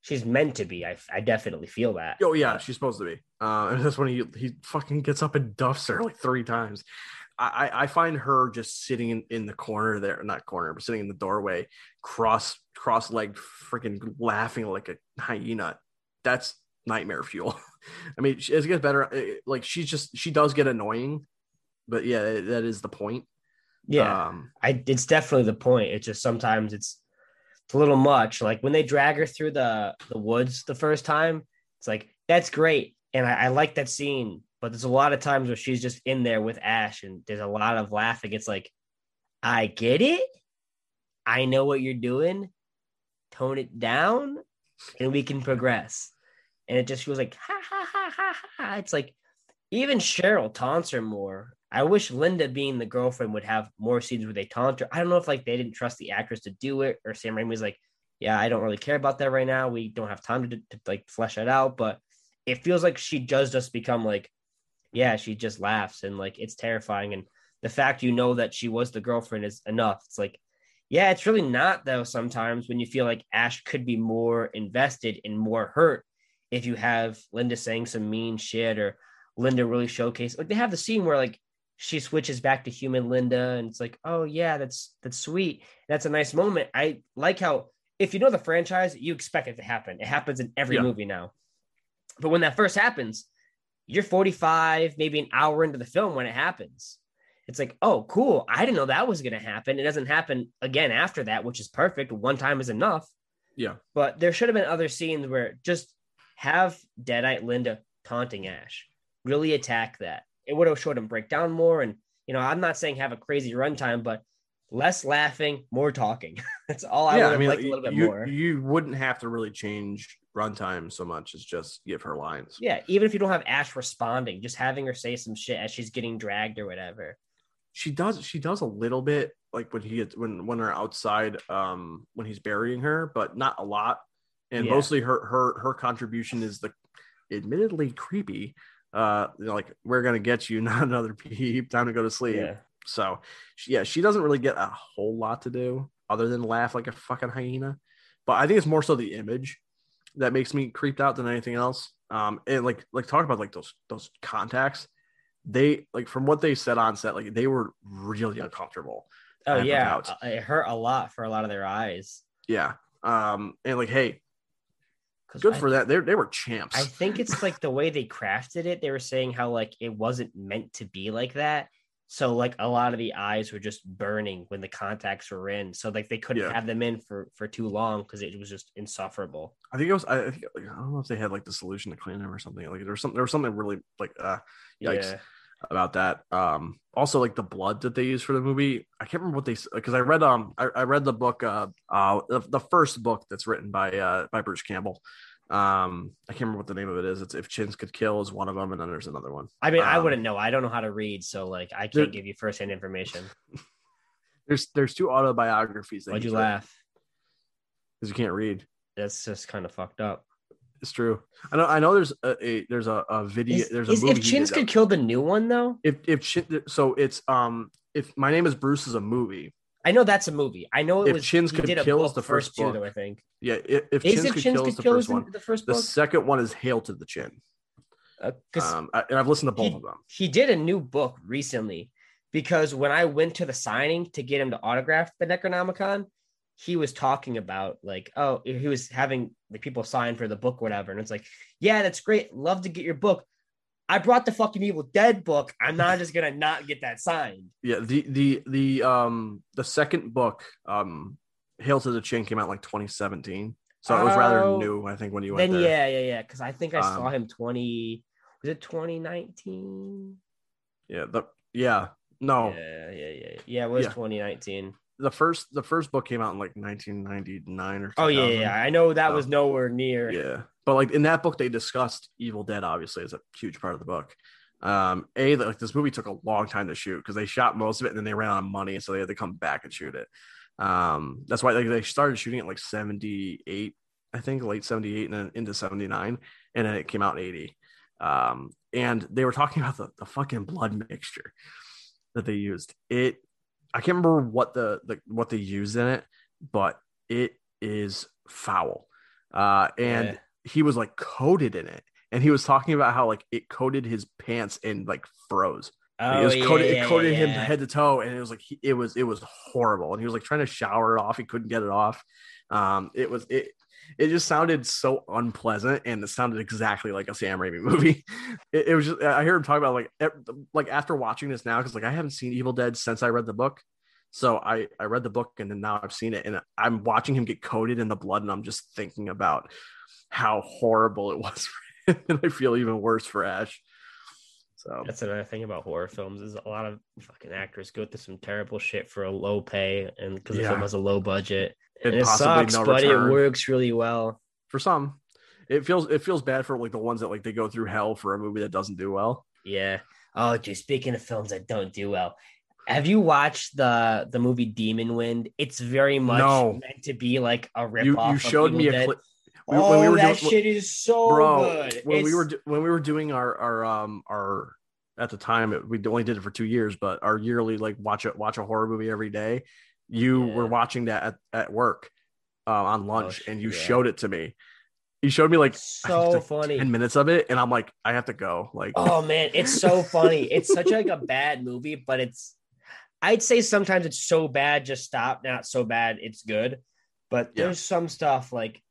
She's meant to be. I, I definitely feel that. Oh yeah, she's supposed to be. Uh, and that's when he he fucking gets up and duffs her like three times. I, I find her just sitting in, in the corner there, not corner, but sitting in the doorway, cross cross legged, freaking laughing like a hyena. That's nightmare fuel. (laughs) I mean, as it gets better, like she's just she does get annoying, but yeah, that is the point. Yeah, um, I it's definitely the point. It's just sometimes it's it's a little much. Like when they drag her through the the woods the first time, it's like that's great, and I, I like that scene. But there's a lot of times where she's just in there with Ash, and there's a lot of laughing. It's like, I get it. I know what you're doing. Tone it down, and we can progress and it just feels like ha ha ha ha ha. It's like even Cheryl taunts her more. I wish Linda, being the girlfriend, would have more scenes where they taunt her. I don't know if like they didn't trust the actress to do it, or Sam Raimi was like, "Yeah, I don't really care about that right now. We don't have time to, to like flesh it out." But it feels like she does just become like, yeah, she just laughs and like it's terrifying. And the fact you know that she was the girlfriend is enough. It's like, yeah, it's really not though. Sometimes when you feel like Ash could be more invested and more hurt if you have Linda saying some mean shit or Linda really showcase like they have the scene where like she switches back to human Linda and it's like, oh yeah, that's that's sweet. That's a nice moment. I like how if you know the franchise, you expect it to happen. It happens in every yeah. movie now. But when that first happens, you're 45, maybe an hour into the film when it happens. It's like, oh, cool. I didn't know that was going to happen. It doesn't happen again after that, which is perfect. One time is enough. Yeah. But there should have been other scenes where just have Deadite Linda taunting Ash. Really attack that. It would have showed him break down more. And, you know, I'm not saying have a crazy runtime, but less laughing, more talking. (laughs) That's all I yeah, would I mean, liked a little bit you, more. You wouldn't have to really change runtime so much as just give her lines. Yeah, even if you don't have Ash responding, just having her say some shit as she's getting dragged or whatever. She does she does a little bit like when he gets when when they're outside um when he's burying her, but not a lot and yeah. mostly her her her contribution is the admittedly creepy uh like we're gonna get you (laughs) not another peep time to go to sleep yeah. so yeah she doesn't really get a whole lot to do other than laugh like a fucking hyena. But I think it's more so the image that makes me creeped out than anything else. Um, and like like talk about like those those contacts. They like from what they said on set, like they were really uncomfortable. Oh yeah. Uh, it hurt a lot for a lot of their eyes. Yeah. Um, and like, hey, good I- for that. They they were champs. I think it's like the way they crafted it. They were saying how like it wasn't meant to be like that. So like a lot of the eyes were just burning when the contacts were in. So like they couldn't Yeah. have them in for for too long because it was just insufferable. I think it was. I, think like, I don't know if they had like the solution to clean them or something. Like there was something. There was something really like uh, yikes Yeah. About that. Um, also like the blood that they used for the movie. I can't remember what they because I read um I, I read the book uh uh the, the first book that's written by uh by Bruce Campbell. Um, I can't remember what the name of it is. It's if chins could kill is one of them, and then there's another one. I mean, I Um, wouldn't know. I don't know how to read, so like I can't give you firsthand information. (laughs) There's there's two autobiographies. Why'd you laugh? 'cause you can't read. That's just kind of fucked up. It's true. I know. I know. There's a, a there's a, a video. Is, there's a is- movie. if Chins could kill the new one though, if if Chin, so it's um if my name is Bruce is a movie. I know that's a movie. I know it If was. Chins Could Kill is the first book. though. I think Yeah. If, if Chins if could Chins kill could is the kill first one. the first The second one is Hail to the Chin. Because Um, I, and I've listened to both he, of them. he did a new book recently because when I went to the signing to get him to autograph the Necronomicon, he was talking about like, oh, he was having like people sign for the book, whatever. And it's like, yeah, that's great. Love to get your book. I brought the fucking Evil Dead book. I'm not just gonna not get that signed. Yeah. The the the um the second book, um, Hail to the Chin came out like 2017. So it was rather Oh, new, I think, when you went Then there. yeah, yeah, yeah. Because I think I saw Um, him 20. Was it 2019? Yeah. The yeah. No. Yeah, yeah, yeah. Yeah, it was Yeah. 2019. The first the first book came out in like 1999 or Oh yeah, yeah, I know that Oh. was nowhere near. Yeah. But like in that book, they discussed Evil Dead, obviously, as a huge part of the book. Um, A, that like this movie took a long time to shoot because they shot most of it and then they ran out of money, so they had to come back and shoot it. Um, that's why like, they started shooting it like 78, I think, late 78 and then into 79, and then it came out in 80. Um, and they were talking about the, the fucking blood mixture that they used. It I can't remember what the, the what they used in it, but it is foul. Uh, and Yeah. he was like coated in it, and he was talking about how like it coated his pants and like froze. Oh, it was yeah, coated, yeah, it coated him head to toe, and it was like he, it was it was horrible. And he was like trying to shower it off, he couldn't get it off. Um, it was it. It just sounded so unpleasant, and it sounded exactly like a Sam Raimi (laughs) movie. It, it was just I hear him talk about like like after watching this now because like I haven't seen Evil Dead since I read the book, so I I read the book and then now I've seen it, and I'm watching him get coated in the blood, and I'm just thinking about how horrible it (laughs) was, for him, and I feel even worse for Ash. So That's another thing about horror films is a lot of fucking actors go through some terrible shit for a low pay and because the film has a low budget. And And, it possibly sucks, but return. it works really well. for some it feels it feels bad for like the ones that like they go through hell for a movie that doesn't do well Yeah. Oh, dude, speaking of films that don't do well, have you watched the the movie Demon Wind? It's very much No. meant to be like a rip you you showed me a clip we- oh, when we were that doing- shit is so bro good. when we were when we were doing our our um our at the time it, we only did it for two years but our yearly like watch a watch a horror movie every day you Yeah. were watching that at, at work uh, on lunch sh- and you yeah. showed it to me you showed me like so like funny. 10 minutes of it and i'm like i have to go like Oh man, it's so funny. It's such like a bad movie, but it's I'd say sometimes it's so bad, just stop. Not so bad, it's good. But Yeah. there's some stuff like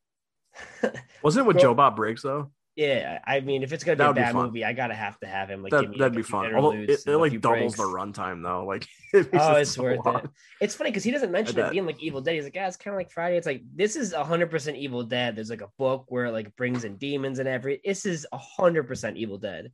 (laughs) wasn't it with joe bob briggs though yeah, I mean, if it's gonna be a would be bad movie, I gotta have to have him. Like, that, give me, that'd like, be fun although it, it like doubles breaks. the runtime though like (laughs) oh, it Oh, it's worth it. It's funny because he doesn't mention it being like Evil Dead. He's like, yeah, it's kind of like Friday. It's like this is hundred percent Evil Dead. There's like a book where it like brings in demons and every. This is hundred percent Evil Dead.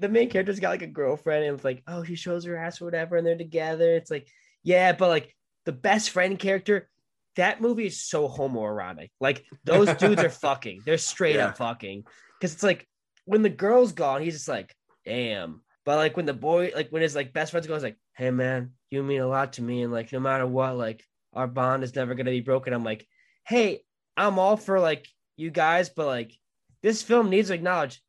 The main character's got like a girlfriend and it's like, oh, she shows her ass or whatever, and they're together. It's like, yeah, but like the best friend character. That movie is so homoerotic. Like those dudes are (laughs) fucking. They're straight Yeah. up fucking. Because it's like when the girl's gone, he's just like, damn. But like when the boy, like when his like best friend's gone, he's like, hey man, you mean a lot to me, and like no matter what, like our bond is never gonna be broken. I'm like, hey, I'm all for like you guys, but like this film needs to acknowledge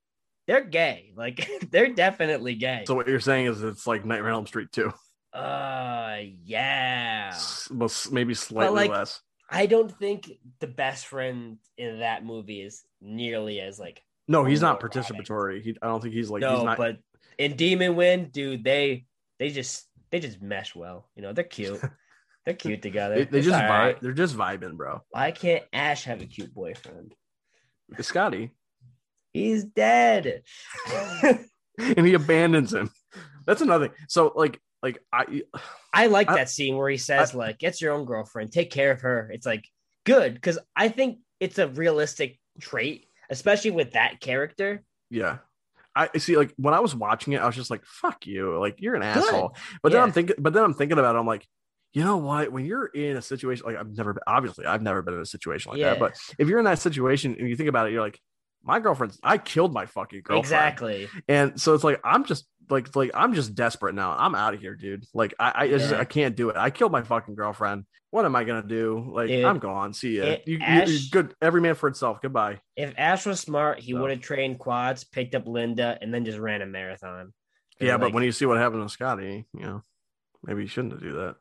they're gay. (laughs) Like they're definitely gay. so what you're saying is it's like nightmare on elm street too Uh, yeah. S- maybe slightly like, less. I don't think the best friend in that movie is nearly as like No, he's not participatory. He, I don't think he's like no, he's not. but in Demon Wind, dude, they they just they just mesh well. You know, they're cute. (laughs) they're cute together. they, they just vibe. right. They're just vibing, bro. Why can't Ash have a cute boyfriend? It's Scotty, He's dead. (laughs) and he abandons him. That's another thing. So like like I I like I- that scene where he says, like, get your own girlfriend, take care of her. It's like good because I think it's a realistic trait, especially with that character. yeah. I see like when I was watching it, I was just like, fuck you. Like you're an Good. asshole. But then I'm thinking but then I'm thinking about it, I'm like, you know what? When you're in a situation like I've never been obviously I've never been in a situation like Yeah. that. But if you're in that situation and you think about it, you're like, my girlfriend's I killed my fucking girlfriend. Exactly. And so it's like I'm just like like I'm just desperate now. I'm out of here, dude. Like I I, it's just, I can't do it. I killed my fucking girlfriend. What am I gonna do? Like Dude, I'm gone. See ya. it- you, Ash- you good. Every man for itself. Goodbye. If Ash was smart, he So- would have trained quads, picked up Linda, and then just ran a marathon. Yeah, but when you see what happened to Scotty, you know, maybe you shouldn't have do that.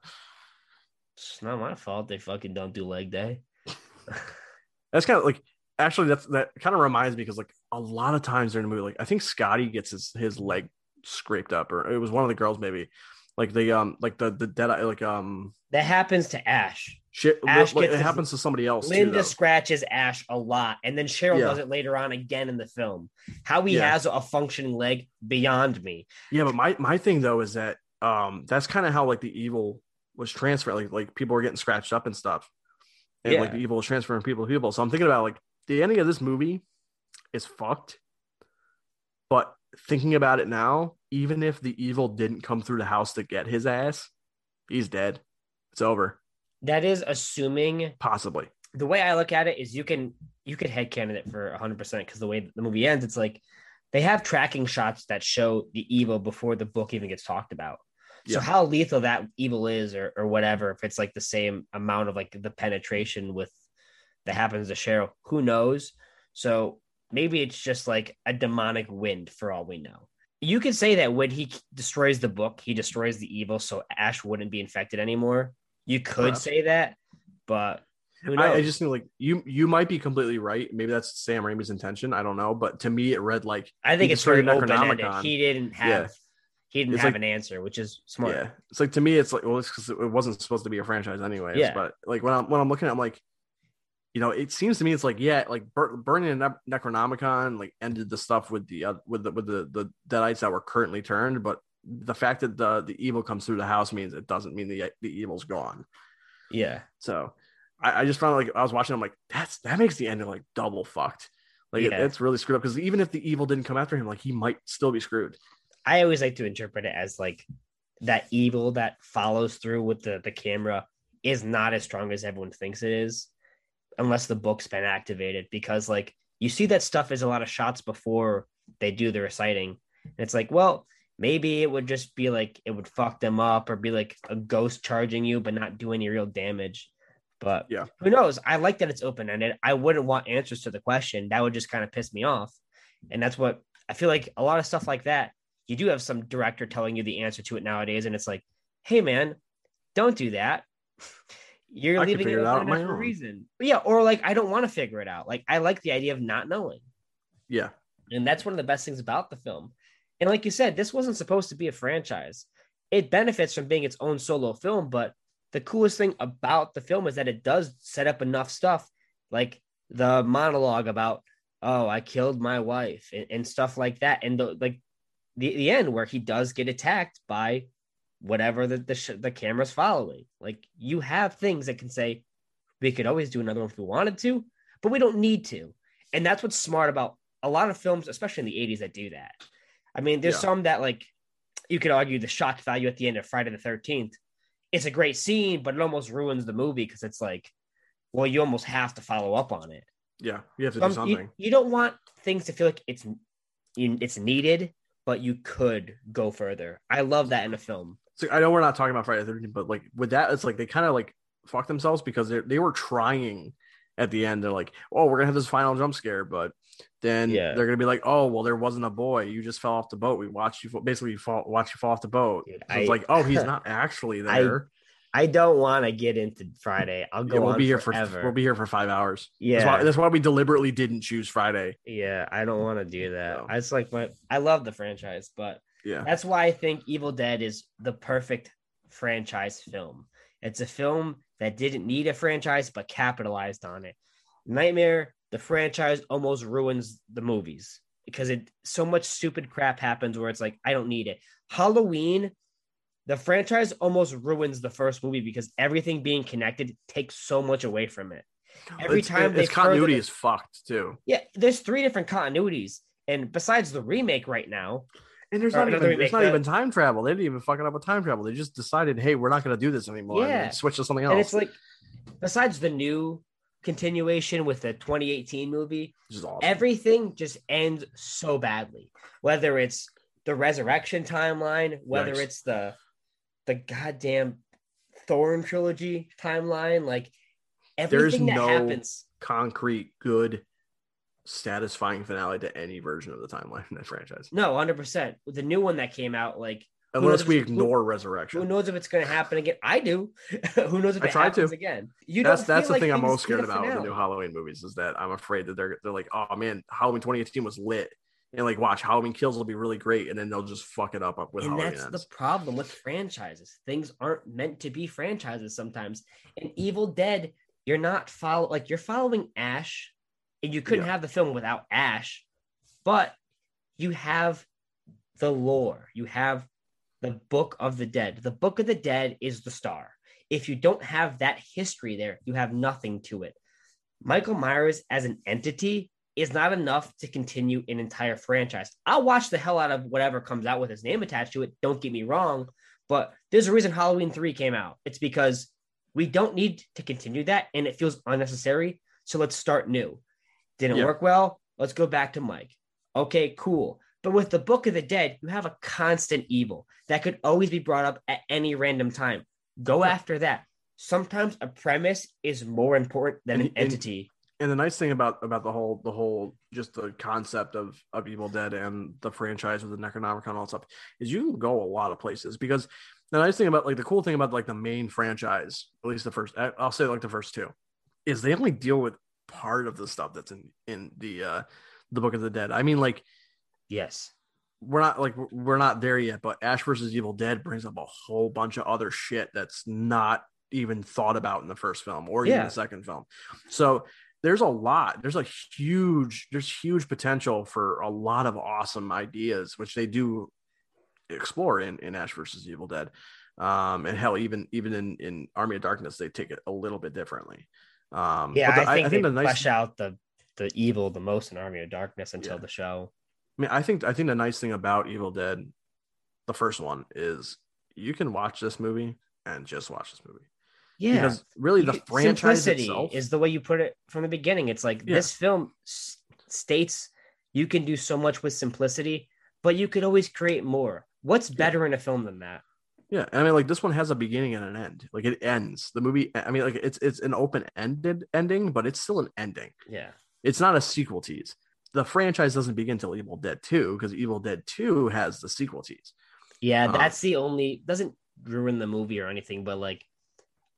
it's not my fault they fucking don't do leg day. (laughs) That's kind of like actually that's that kind of reminds me because like a lot of times during the movie, like I think Scotty gets his his leg scraped up, or it was one of the girls maybe. Like the um like the the Deadite like um That happens to Ash. shit Ash like, it happens to somebody else too, Linda though. scratches Ash a lot, and then Cheryl Yeah. does it later on again in the film. How he Yeah. has a functioning leg beyond me. Yeah, but my my thing though is that um that's kind of how like the evil was transferred. Like like people were getting scratched up and stuff, and like the evil was transferring people to people. So I'm thinking about like the ending of this movie is fucked. But thinking about it now, even if the evil didn't come through the house to get his ass, he's dead. It's over. That is assuming Possibly. the way I look at it is you can you could head candidate for 100 percent because the way the movie ends, it's like they have tracking shots that show the evil before the book even gets talked about. So Yeah. how lethal that evil is, or or whatever, if it's like the same amount of like the penetration with that happens to Cheryl, who knows? So maybe it's just like a demonic wind for all we know. You could say that when he destroys the book, he destroys the evil, so Ash wouldn't be infected anymore. You could say that, but who knows? I, I just think like you you might be completely right. Maybe that's Sam Raimi's intention. I don't know. But to me, it read like I think it's very open ended. He didn't have Yeah. he didn't It's have like- an answer, which is smart. Yeah, it's like to me, it's like well, it's because it wasn't supposed to be a franchise anyways. Yeah. But like when I'm when I'm looking at, it, I'm like, you know, it seems to me it's like yeah, like bur- burning the Ne- Necronomicon like ended the stuff with the uh, with the with the the deadites that were currently turned, but the fact that the the evil comes through the house means it doesn't mean the the evil's gone. Yeah. So I, I just found like I was watching, I'm like that's that makes the ending like double fucked. Like it- it's really screwed up because even if the evil didn't come after him, like he might still be screwed. I always like to interpret it as like that evil that follows through with the, the camera is not as strong as everyone thinks it is, unless the book's been activated. Because like you see that stuff is a lot of shots before they do the reciting. And it's like, well, maybe it would just be like it would fuck them up or be like a ghost charging you, but not do any real damage. But Yeah. who knows? I like that it's open ended. I wouldn't want answers to the question. That would just kind of piss me off. And that's what I feel like a lot of stuff like that you do have some director telling you the answer to it nowadays, and it's like, hey man, don't do that. (laughs) You're I leaving it it out open on my for a own. reason. Yeah, or like I don't want to figure it out. Like I like the idea of not knowing. Yeah, And that's one of the best things about the film. And like you said, this wasn't supposed to be a franchise. It benefits from being its own solo film, but the coolest thing about the film is that it does set up enough stuff like the monologue about, oh, I killed my wife and, and stuff like that. And the like the, the end where he does get attacked by whatever the, the, sh- the camera's following. Like you have things that can say, we could always do another one if we wanted to, but we don't need to. And that's what's smart about a lot of films, especially in the 80s, that do that. I mean, there's Yeah. some that like you could argue the shock value at the end of Friday the 13th. It's a great scene, but it almost ruins the movie because it's like, well, you almost have to follow up on it. yeah, you have to do Some- you, something. you don't want things to feel like it's it's needed, but you could go further. I love that in a film. So I know we're not talking about Friday the 13th, but like with that, it's like they kind of like fuck themselves because they they were trying at the end they're like, "Oh, we're gonna have this final jump scare," but then Yeah. they're gonna be like, "Oh, well, there wasn't a boy. You just fell off the boat. We watched you fall- basically fall, watch you fall off the boat." Dude, So it's like, "Oh, he's (laughs) not actually I there." I don't want to get into Friday. I'll go Yeah, we'll be here forever. for we'll be here for five hours. yeah, That's why, that's why we deliberately didn't choose Friday. yeah. I don't want to do that. No. I just like my. I love the franchise, but Yeah, That's why I think Evil Dead is the perfect franchise film. It's a film that didn't need a franchise but capitalized on it. Nightmare, the franchise almost ruins the movies because it so much stupid crap happens where it's like I don't need it. Halloween, the franchise almost ruins the first movie because everything being connected takes so much away from it. Every It's- time its continuity further- is fucked too. Yeah, there's three different continuities. And besides the remake right now, And there's not even there's not the- even time travel. They didn't even fuck it up with time travel. They just decided, hey, we're not going to do this anymore. and Yeah. then switch to something else. And it's like, besides the new continuation with the 2018 movie, awesome. everything just ends so badly. Whether it's the resurrection timeline, whether Nice. it's the the goddamn Thorn trilogy timeline, like everything that no- happens. Concrete, good, satisfying finale to any version of the timeline in that franchise, No, hundred percent. The new one that came out, like unless we ignore who- ignore who knows if it's going to happen again? I do. (laughs) who knows if I it try happens to. again? You That's that's the thing I'm most scared about with the new Halloween movies is that I'm afraid that they're they're like, oh man, Halloween 2018 was lit, and like watch Halloween Kills will be really great, and then they'll just fuck it up with and Halloween that's Ends. the problem with franchises. Things aren't meant to be franchises sometimes. In Evil Dead, you're not follow like you're following Ash, and you couldn't Yeah. have the film without Ash, but you have the lore. You have the Book of the Dead. The Book of the Dead is the star. If you don't have that history there, you have nothing to it. Michael Myers as an entity is not enough to continue an entire franchise. I'll watch the hell out of whatever comes out with his name attached to it. Don't get me wrong, but there's a reason Halloween 3 came out. It's because we don't need to continue that and it feels unnecessary. So let's start new. Didn't Yeah. work well. Let's go back to Mike. Okay, cool. But with the Book of the Dead, you have a constant evil that could always be brought up at any random time. Go Yeah. after that. Sometimes a premise is more important than And- an entity. and the nice thing about about the whole the whole just the concept of of Evil Dead and the franchise with the Necronomicon and all that stuff is you can go a lot of places because the nice thing about like the cool thing about like the main franchise, at least the first, I'll say like the first two, is they only deal with part of the stuff that's in in the uh the Book of the Dead. I mean, like Yes. we're not like we're not there yet, but Ash versus Evil Dead brings up a whole bunch of other shit that's not even thought about in the first film or even the second film. So there's a lot. There's a huge there's huge potential for a lot of awesome ideas, which they do explore in, in Ash versus Evil Dead. Um, and hell, even even in in Army of Darkness, they take it a little bit differently. Um, Yeah, the- I think, they the nice flesh out the the evil the most in Army of Darkness until Yeah. the show. I mean, I think I think the nice thing about Evil Dead, the first one, is you can watch this movie and just watch this movie Yeah, because really the You- franchise simplicity itself is the way you put it from the beginning. It's like Yeah. this film s- states you can do so much with simplicity, but you could always create more. What's better in a film than that? Yeah, I mean, like this one has a beginning and an end. Like it ends. The movie. I mean, like it's it's an open ended ending, but it's still an ending. Yeah, It's not a sequel tease. The franchise doesn't begin till Evil Dead Two because Evil Dead Two has the sequel tease. yeah, Uh, that's the only doesn't ruin the movie or anything, but like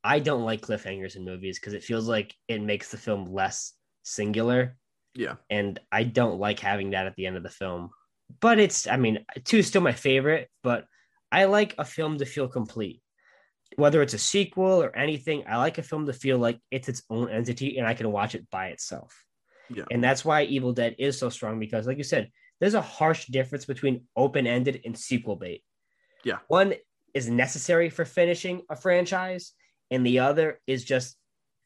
I don't like cliffhangers in movies because it feels like it makes the film less singular. Yeah, and I don't like having that at the end of the film. But it's, I mean, two is still my favorite, but I like a film to feel complete. Whether it's a sequel or anything, I like a film to feel like it's its own entity and I can watch it by itself. Yeah. And that's why Evil Dead is so strong because, like you said, there's a harsh difference between open ended and sequel bait. Yeah. One is necessary for finishing a franchise, and the other is just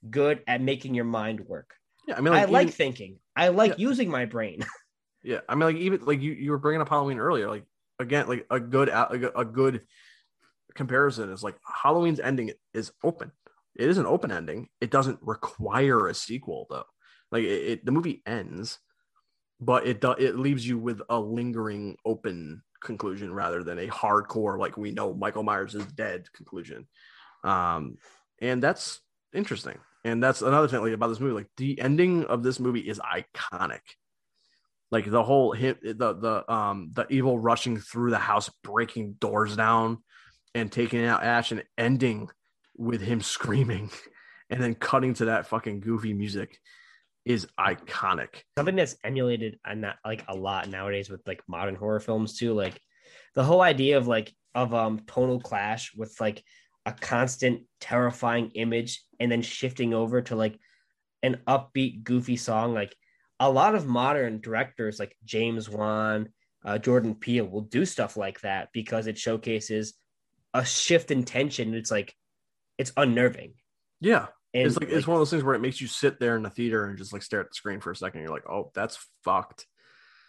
good at making your mind work. yeah. I mean, I like, like thinking. I like Yeah. using my brain. (laughs) Yeah, I mean, like even like you you were bringing up Halloween earlier. Like again, like a good a, good comparison is like Halloween's ending is open. It is an open ending. It doesn't require a sequel though. Like it, it the movie ends, but it do, it leaves you with a lingering open conclusion rather than a hardcore like we know Michael Myers is dead conclusion. Um, and that's interesting. and that's another thing like about this movie. Like the ending of this movie is iconic. Like the whole hit, the the um the evil rushing through the house, breaking doors down, and taking out Ash, and ending with him (laughs) screaming, and then cutting to that fucking goofy music is iconic. Something that's emulated and that like a lot nowadays with like modern horror films too. Like the whole idea of like of um tonal clash with like a constant terrifying image and then shifting over to like an upbeat goofy song like a lot of modern directors like james wan uh, jordan peele will do stuff like that because it showcases a shift in tension it's like it's unnerving Yeah, and it's like, it's one of those things where it makes you sit there in the theater and just like stare at the screen for a second. You're like, oh, that's fucked.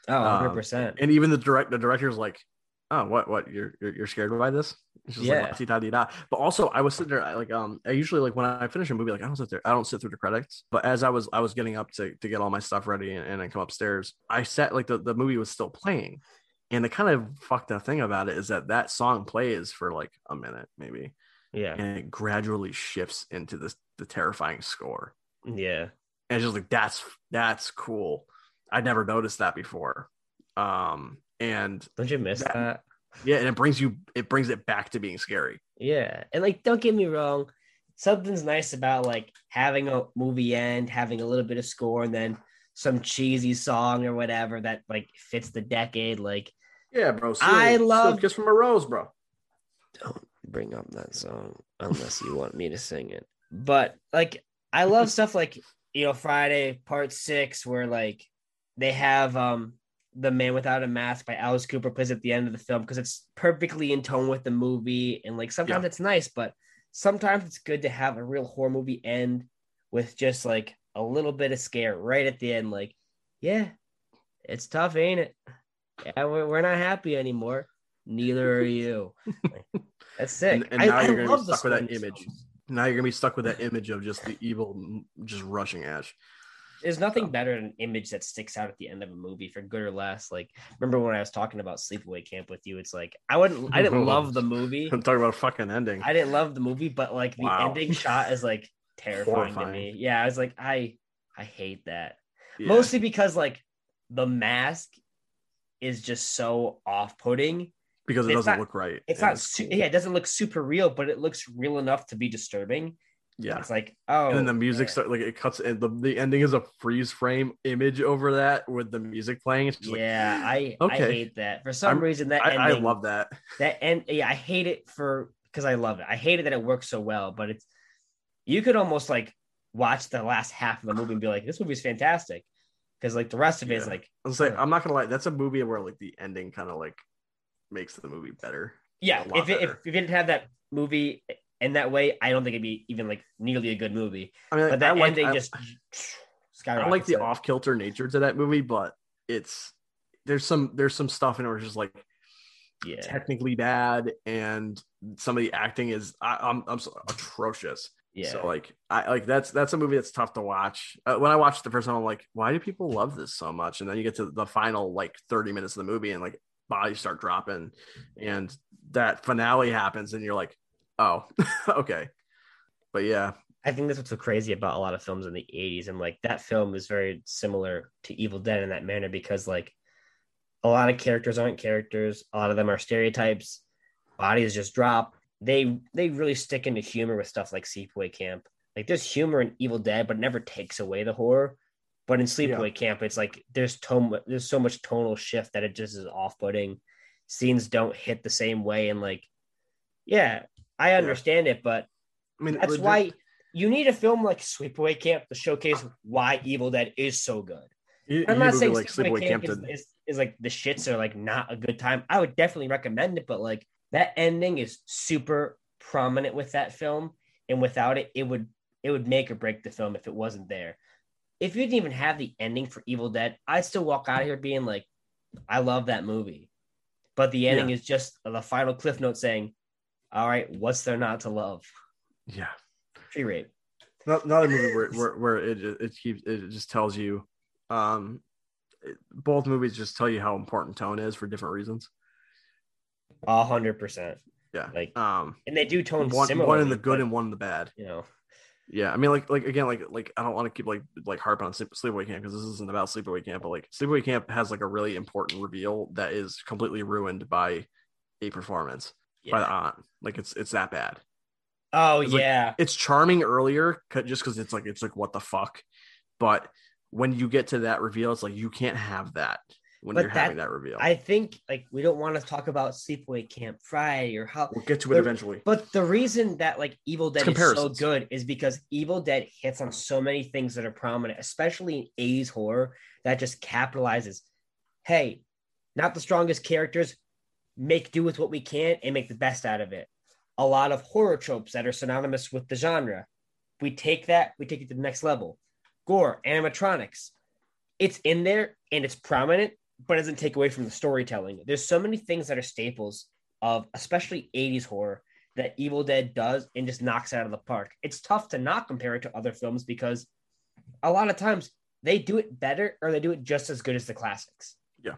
oh um, 100% And even the direct the director's like, oh, what what you're you're, you're scared by this? It's just Yeah. like da da da. But also, I was sitting there I, like um I usually like when I finish a movie like I don't sit there I don't sit through the credits. But as I was I was getting up to to get all my stuff ready and, and then come upstairs, I sat like the the movie was still playing. And the kind of fucked up thing about it is that that song plays for like a minute maybe, yeah and it gradually shifts into this the terrifying score. yeah and it's just like that's that's cool i'd never noticed that before um and don't you miss That- that yeah and it brings you it brings it back to being scary Yeah. And like, don't get me wrong. Something's nice about like having a movie end, having a little bit of score, and then some cheesy song or whatever that like fits the decade. Like, yeah bro I love- kiss from a rose bro don't bring up that song unless you want me to sing it. But like, I love stuff like, you know, Friday part six, where like they have um the man without a mask by Alice Cooper plays at the end of the film because it's perfectly in tone with the movie. And like sometimes Yeah. it's nice, but sometimes it's good to have a real horror movie end with just like a little bit of scare right at the end. Like, yeah, it's tough, ain't it? Yeah, we're, not happy anymore. Neither are you. Like, (laughs) that's sick. And- and now I you're gonna be stuck with that image. films. now you're gonna be stuck with that image of just the evil just rushing ash There's nothing better than an image that sticks out at the end of a movie for good or less. Like, remember when I was talking about Sleepaway Camp with you? It's like I wouldn't, I didn't love the (laughs) movie. i'm talking about a fucking ending I didn't love the movie, but like the Wow. ending shot is like terrifying to me. Yeah, I was like, I, I hate that Yeah. mostly because like the mask is just so off-putting. because it it's doesn't not- look right It's not, su- yeah, it doesn't look super real, but it looks real enough to be disturbing. Yeah It's like, oh, and then the music yeah. start like it cuts and the, the ending is a freeze frame image over that with the music playing it's just like, yeah, I I Okay. hate that. For some I'm- reason, that I, I love that that end. Yeah, I hate it for because I love it. I hate it that it works so well, but it's you could almost like watch the last half of the movie and be like, this movie's fantastic, because like the rest of it is Yeah. like, I was like, I'm not gonna lie, that's a movie where like the ending kind of like makes the movie better. yeah, if it, if, if it didn't have that movie in that way, I don't think it'd be even like nearly a good movie. I mean, But that I like, ending I, just I like the off kilter nature to that movie, but it's there's some there's some stuff in it where it's just like yeah. technically bad, and some of the acting is I, I'm I'm so atrocious. Yeah. So like I like that's that's a movie that's tough to watch. Uh, when I watched the first time, I'm like, why do people love this so much? And then you get to the final like 30 minutes of the movie, and like bodies start dropping, and that finale happens, and you're like, oh, (laughs) okay. But yeah, I think that's what's so crazy about a lot of films in the 80s. And like that film is very similar to Evil Dead in that manner because like a lot of characters aren't characters, a lot of them are stereotypes, bodies just drop. They they really stick into humor with stuff like Sleepaway Camp. Like there's humor in Evil Dead, but it never takes away the horror. But in Sleepaway Camp, it's like there's tone there's so much tonal shift that it just is off-putting. Scenes don't hit the same way, and like, yeah, I understand it, but I mean that's legit- why you need a film like Sleepaway Camp to showcase why Evil Dead is so good. you- I'm you not saying like Sleepaway Sleepaway Camp, Camp is, to- is, is like the shits are like not a good time. I would definitely recommend it, but like that ending is super prominent with that film, and without it, it would it would make or break the film if it wasn't there. If you didn't even have the ending for Evil Dead, I'd still walk out of here being like, I love that movie. But the ending is just the final cliff note saying, All right, what's there not to love? yeah. Tree rape. not, not a movie where, where, where it it keeps it just tells you um it- both movies just tell you how important tone is for different reasons A hundred percent. yeah Like, um and they do tone one, similarly. one in the good but, and one in the bad you know, Yeah, I mean, like, like again, like, like I don't want to keep like like harping on sleep, sleepaway camp because this isn't about sleepaway camp, but like sleepaway camp has like a really important reveal that is completely ruined by a performance Yeah. by the aunt. Like it's it's that bad. Oh It's like- yeah. It's charming earlier just because it's like it's like what the fuck, but when you get to that reveal, it's like you can't have that when But you're having that- that reveal. I think like we don't want to talk about Sleepaway Camp Friday or how we'll get to it the- eventually. But the reason that like Evil Dead is so good is because Evil Dead hits on so many things that are prominent, especially in 80s horror, that just capitalizes. Hey, not the strongest characters, make do with what we can and make the best out of it. A lot of horror tropes that are synonymous with the genre. We take that, we take it to the next level. Gore, animatronics. It's in there and it's prominent, but it doesn't take away from the storytelling. There's so many things that are staples of especially 80s horror that Evil Dead does and just knocks it out of the park. It's tough to not compare it to other films because a lot of times they do it better or they do it just as good as the classics. Yeah.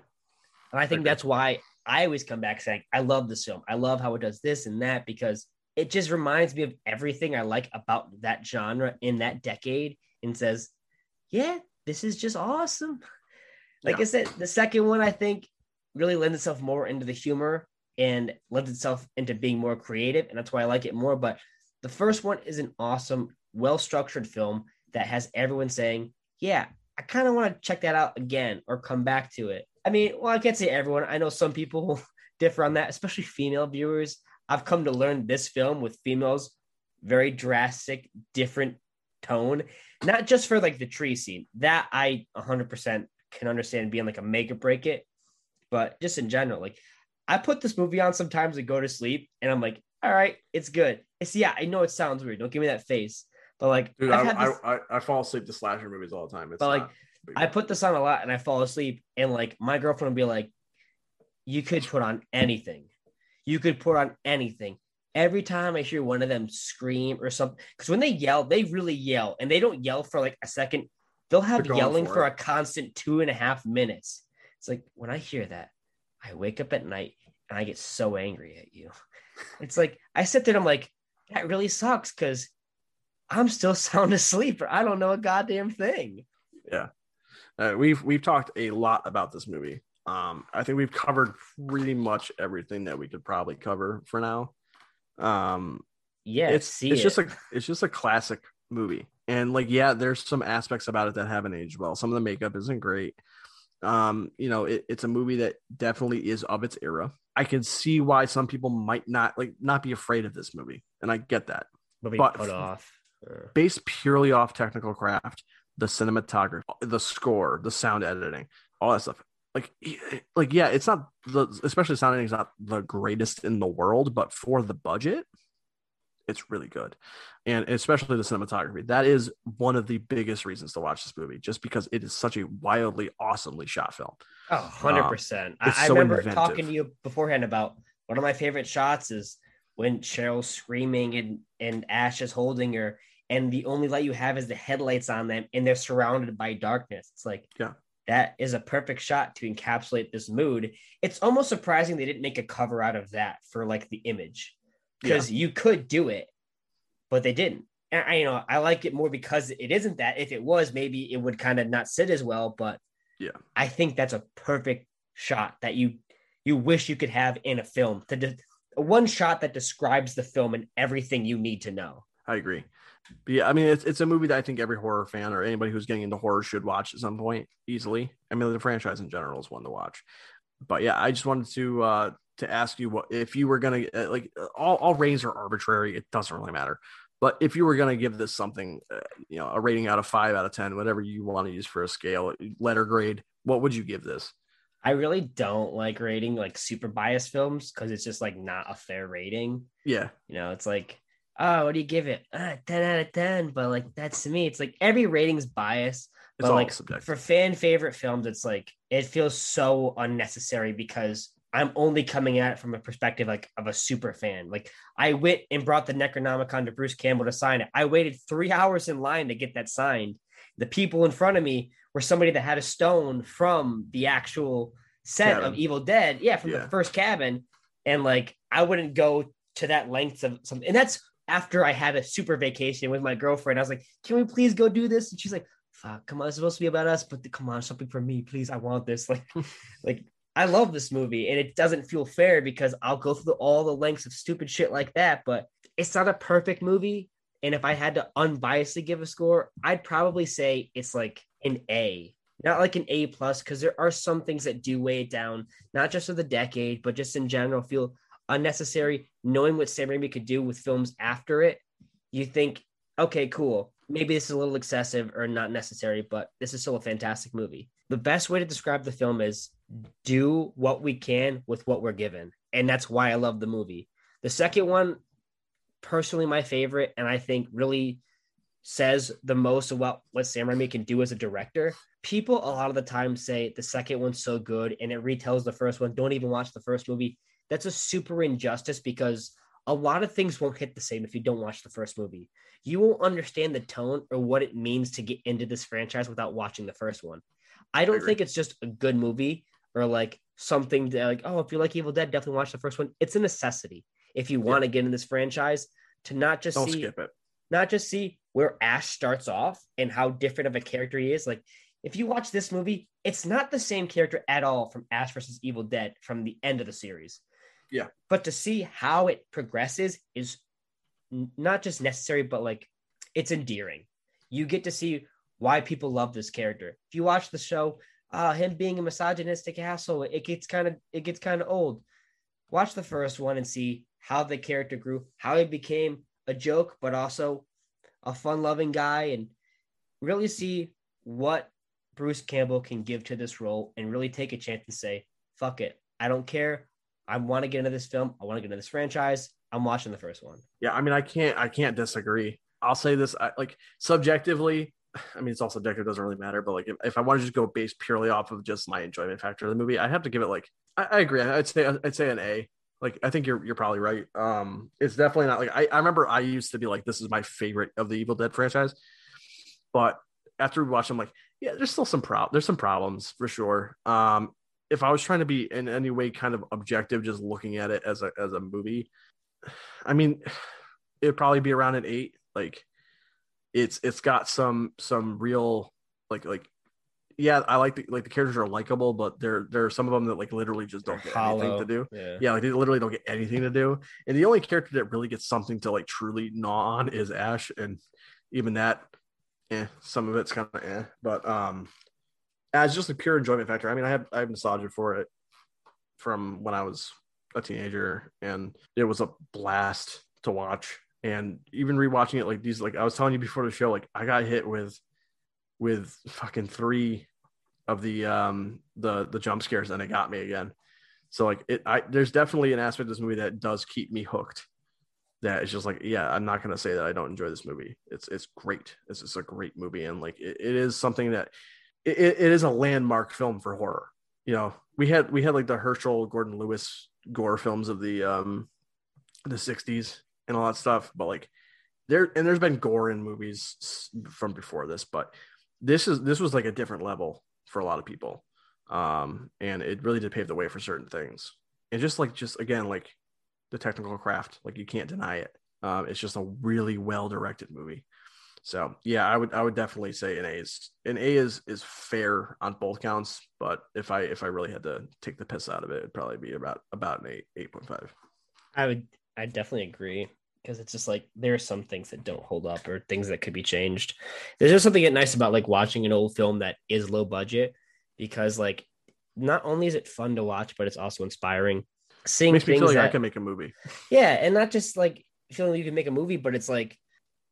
And I think Agree. that's why I always come back saying, I love this film. I love how it does this and that because it just reminds me of everything I like about that genre in that decade and says, yeah, this is just awesome. (laughs) Like Yeah. I said, the second one I think really lends itself more into the humor and lends itself into being more creative, and that's why I like it more. But the first one is an awesome, well structured film that has everyone saying, "Yeah, I kind of want to check that out again or come back to it." I mean, well, I can't say everyone. I know some people (laughs) differ on that, especially female viewers. I've come to learn this film with females very drastic, different tone, not just for like the tree scene that I 100% can understand being like a make or break it, but just in general, like I put this movie on sometimes to go to sleep, and I'm like, all right, it's good. It's yeah, I know it sounds weird. Don't give me that face, but like, Dude, I, this- I, I, I fall asleep to slasher movies all the time. It's But, like, I put this on a lot and I fall asleep, and like my girlfriend would be like, "You could put on anything. You could put on anything." Every time I hear one of them scream or something, because when they yell, they really yell, and they don't yell for like a second. They'll have yelling for for, a constant two and a half minutes. It's like when I hear that, I wake up at night and I get so angry at you. It's like I sit there and I'm like, that really sucks because I'm still (laughs) sound asleep or I don't know a goddamn thing. Uh, we've we've talked a lot about this movie. Um, I think we've covered pretty much everything that we could probably cover for now. Um, Yeah, it's it's just a it's just a classic movie, and like yeah, there's some aspects about it that haven't aged well. Some of the makeup isn't great. Um, you know, it, it's a movie that definitely is of its era. I can see why some people might not like not be afraid of this movie, and I get that. be but- put off. Based purely off technical craft, the cinematography, the score, the sound editing, all that stuff. Like, like yeah, it's not the especially sound editing is not the greatest in the world, but for the budget, it's really good, and especially the cinematography. That is one of the biggest reasons to watch this movie, just because it is such a wildly, awesomely shot film. Oh, um, 100%. I, I so remember inventive. talking to you beforehand about one of my favorite shots is when Cheryl's screaming and, and Ash is holding her, and the only light you have is the headlights on them, and they're surrounded by darkness. It's like, Yeah. that is a perfect shot to encapsulate this mood. It's almost surprising they didn't make a cover out of that for like the image because you could do it, but they didn't. And I, you know, I like it more because it isn't that. If it was, maybe it would kind of not sit as well, but Yeah. I think that's a perfect shot that you you wish you could have in a film. To de- one shot that describes the film and everything you need to know. I agree. But yeah, I mean, it's, it's a movie that I think every horror fan or anybody who's getting into horror should watch at some point easily. I mean, the franchise in general is one to watch. But yeah, I just wanted to uh to ask you what if you were gonna uh, like uh, all all ratings are arbitrary. It doesn't really matter. But if you were gonna give this something, uh, you know, a rating out of five out of ten, whatever you want to use for a scale, letter grade, what would you give this? I really don't like rating like super biased films because it's just like not a fair rating. Yeah, You know, it's like, oh, what do you give it? Ah, 10 out of 10. But like, that's to me, it's like every rating's biased. it's But all like subjective. for fan favorite films, it's like it feels so unnecessary because I'm only coming at it from a perspective like of a super fan. Like I went and brought the Necronomicon to Bruce Campbell to sign it. I waited three (laughs) hours in line to get that signed. The people in front of me were somebody that had a stone from the actual set Cabin. of Evil Dead. Yeah, from Yeah. the first cabin. And like I wouldn't go to that length of something. And that's after I had a super vacation with my girlfriend, I was like, "Can we please go do this?" And she's like, "Fuck, come on, it's supposed to be about us, but come on, something for me, please. I want this." (laughs) Like, like I love this movie, and it doesn't feel fair because I'll go through all the lengths of stupid shit like that, but it's not a perfect movie. And if I had to unbiasedly give a score, I'd probably say it's like an A, not like an A plus, because there are some things that do weigh it down, not just of the decade, but just in general feel unnecessary. Knowing what Sam Raimi could do with films after it, you think, okay, cool. Maybe this is a little excessive or not necessary, but this is still a fantastic movie. The best way to describe the film is do what we can with what we're given. And that's why I love the movie. The second one, personally my favorite, and I think really says the most about what Sam Raimi can do as a director. People a lot of the time say the second one's so good and it retells the first one. Don't even watch the first movie. That's a super injustice because a lot of things won't hit the same if you don't watch the first movie. You won't understand the tone or what it means to get into this franchise without watching the first one. I don't I think it's just a good movie or like something that like, oh, if you like Evil Dead, definitely watch the first one. It's a necessity if you want to get in this franchise to not just Don't see skip it. not just see where Ash starts off and how different of a character he is. Like if you watch this movie, it's not the same character at all from Ash versus Evil Dead from the end of the series. Yeah. But to see how it progresses is not just necessary, but like it's endearing. You get to see why people love this character. If you watch the show, uh, him being a misogynistic asshole, it gets kind of it gets kind of old. Watch the first one and see how the character grew, how he became a joke, but also a fun-loving guy, and really see what Bruce Campbell can give to this role, and really take a chance and say, "Fuck it, I don't care. I want to get into this film. I want to get into this franchise. I'm watching the first one." Yeah, I mean, I can't, I can't disagree. I'll say this, I, like subjectively, (sighs) I mean, it's also subjective, doesn't really matter. But like, if, if I want to just go based purely off of just my enjoyment factor of the movie, I have to give it like, I, I agree. I'd say, I'd say an A. Like, I think you're you're probably right. Um, it's definitely not like I, I remember I used to be like, this is my favorite of the Evil Dead franchise, but after we watched, I'm like, yeah, there's still some prob, there's some problems for sure. Um, if I was trying to be in any way kind of objective, just looking at it as a as a movie, I mean, it'd probably be around an eight. Like, it's it's got some some real like like yeah i like the like the characters are likable but there there are some of them that like literally just don't get Hollow. anything to do Yeah. yeah like they literally don't get anything to do and the only character that really gets something to like truly gnaw on is ash and even that eh, some of it's kind of eh. but um as just a pure enjoyment factor. I mean i have i have nostalgia for it from when i was a teenager and it was a blast to watch. And even rewatching it like these like i was telling you before the show like i got hit with with fucking three of the um the the jump scares and it got me again. So like it i there's definitely an aspect of this movie that does keep me hooked that it's just like yeah i'm not to say that i don't enjoy this movie. It's it's great. It's just a great movie and like it, it is something that it, it is a landmark film for horror. You know we had we had like the Herschell Gordon Lewis gore films of the um the 60s and all that stuff but like there and there's been gore in movies from before this but this is this was like a different level for a lot of people. Um and it really did pave the way for certain things. And just like just again like the technical craft like you can't deny it. Um it's just a really well directed movie so yeah i would i would definitely say an a is an a is is fair on both counts but if i if i really had to take the piss out of it it'd probably be about about an eight 8.5 I would I definitely agree because it's just like there are some things that don't hold up or things that could be changed. There's just something nice about like watching an old film that is low budget because like not only is it fun to watch, but it's also inspiring. Seeing makes me things feel like i can make a movie yeah, and not just like feeling like you can make a movie, but it's like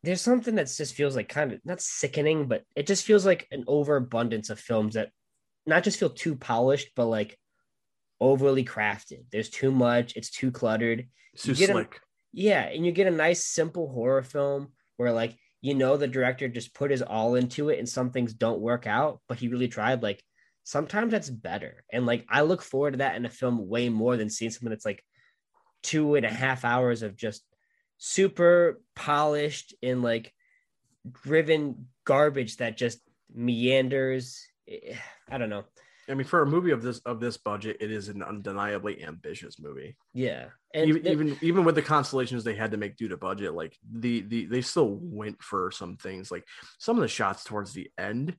there's something that just feels like kind of not sickening, but it just feels like an overabundance of films that not just feel too polished, but like overly crafted. There's too much, it's too cluttered. it's too get a- slick Yeah, and you get a nice simple horror film where like you know the director just put his all into it and some things don't work out, but he really tried. Like sometimes that's better. And like I look forward to that in a film way more than seeing something that's like two and a half hours of just super polished and like driven garbage that just meanders. I don't know. I mean, for a movie of this of this budget, it is an undeniably ambitious movie. Yeah, and even even, even with the constellations they had to make due to budget, like the the they still went for some things. Like some of the shots towards the end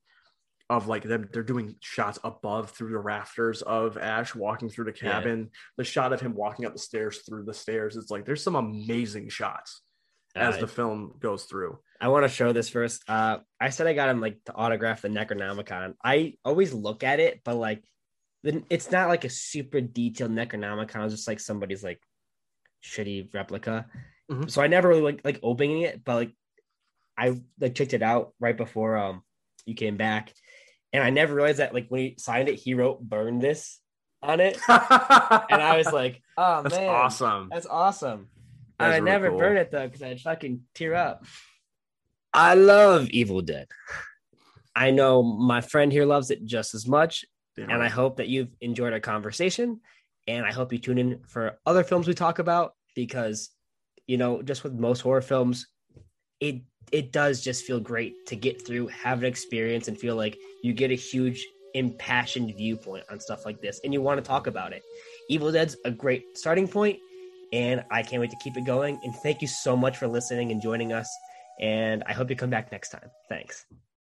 of like them, they're doing shots above through the rafters of Ash walking through the cabin. Yeah. The shot of him walking up the stairs through the stairs. It's like there's some amazing shots as uh, the film goes through. I want to show this first. Uh, I said I got him like to autograph the Necronomicon. I always look at it, but like, it's not like a super detailed Necronomicon. It's just like somebody's like shitty replica. Mm-hmm. So I never really like like opening it, but like I like checked it out right before um you came back, and I never realized that like when he signed it, he wrote "burn this" on it, (laughs) and I was like, (laughs) "Oh that's man, awesome! That's awesome!" That's I really never cool. burn it though because I'd fucking tear up. I love Evil Dead. I know my friend here loves it just as much. Yeah. And I hope that you've enjoyed our conversation. And I hope you tune in for other films we talk about because, you know, just with most horror films, it it does just feel great to get through, have an experience, and feel like you get a huge impassioned viewpoint on stuff like this, and you want to talk about it. Evil Dead's a great starting point, and I can't wait to keep it going. And thank you so much for listening and joining us. And I hope you come back next time. Thanks.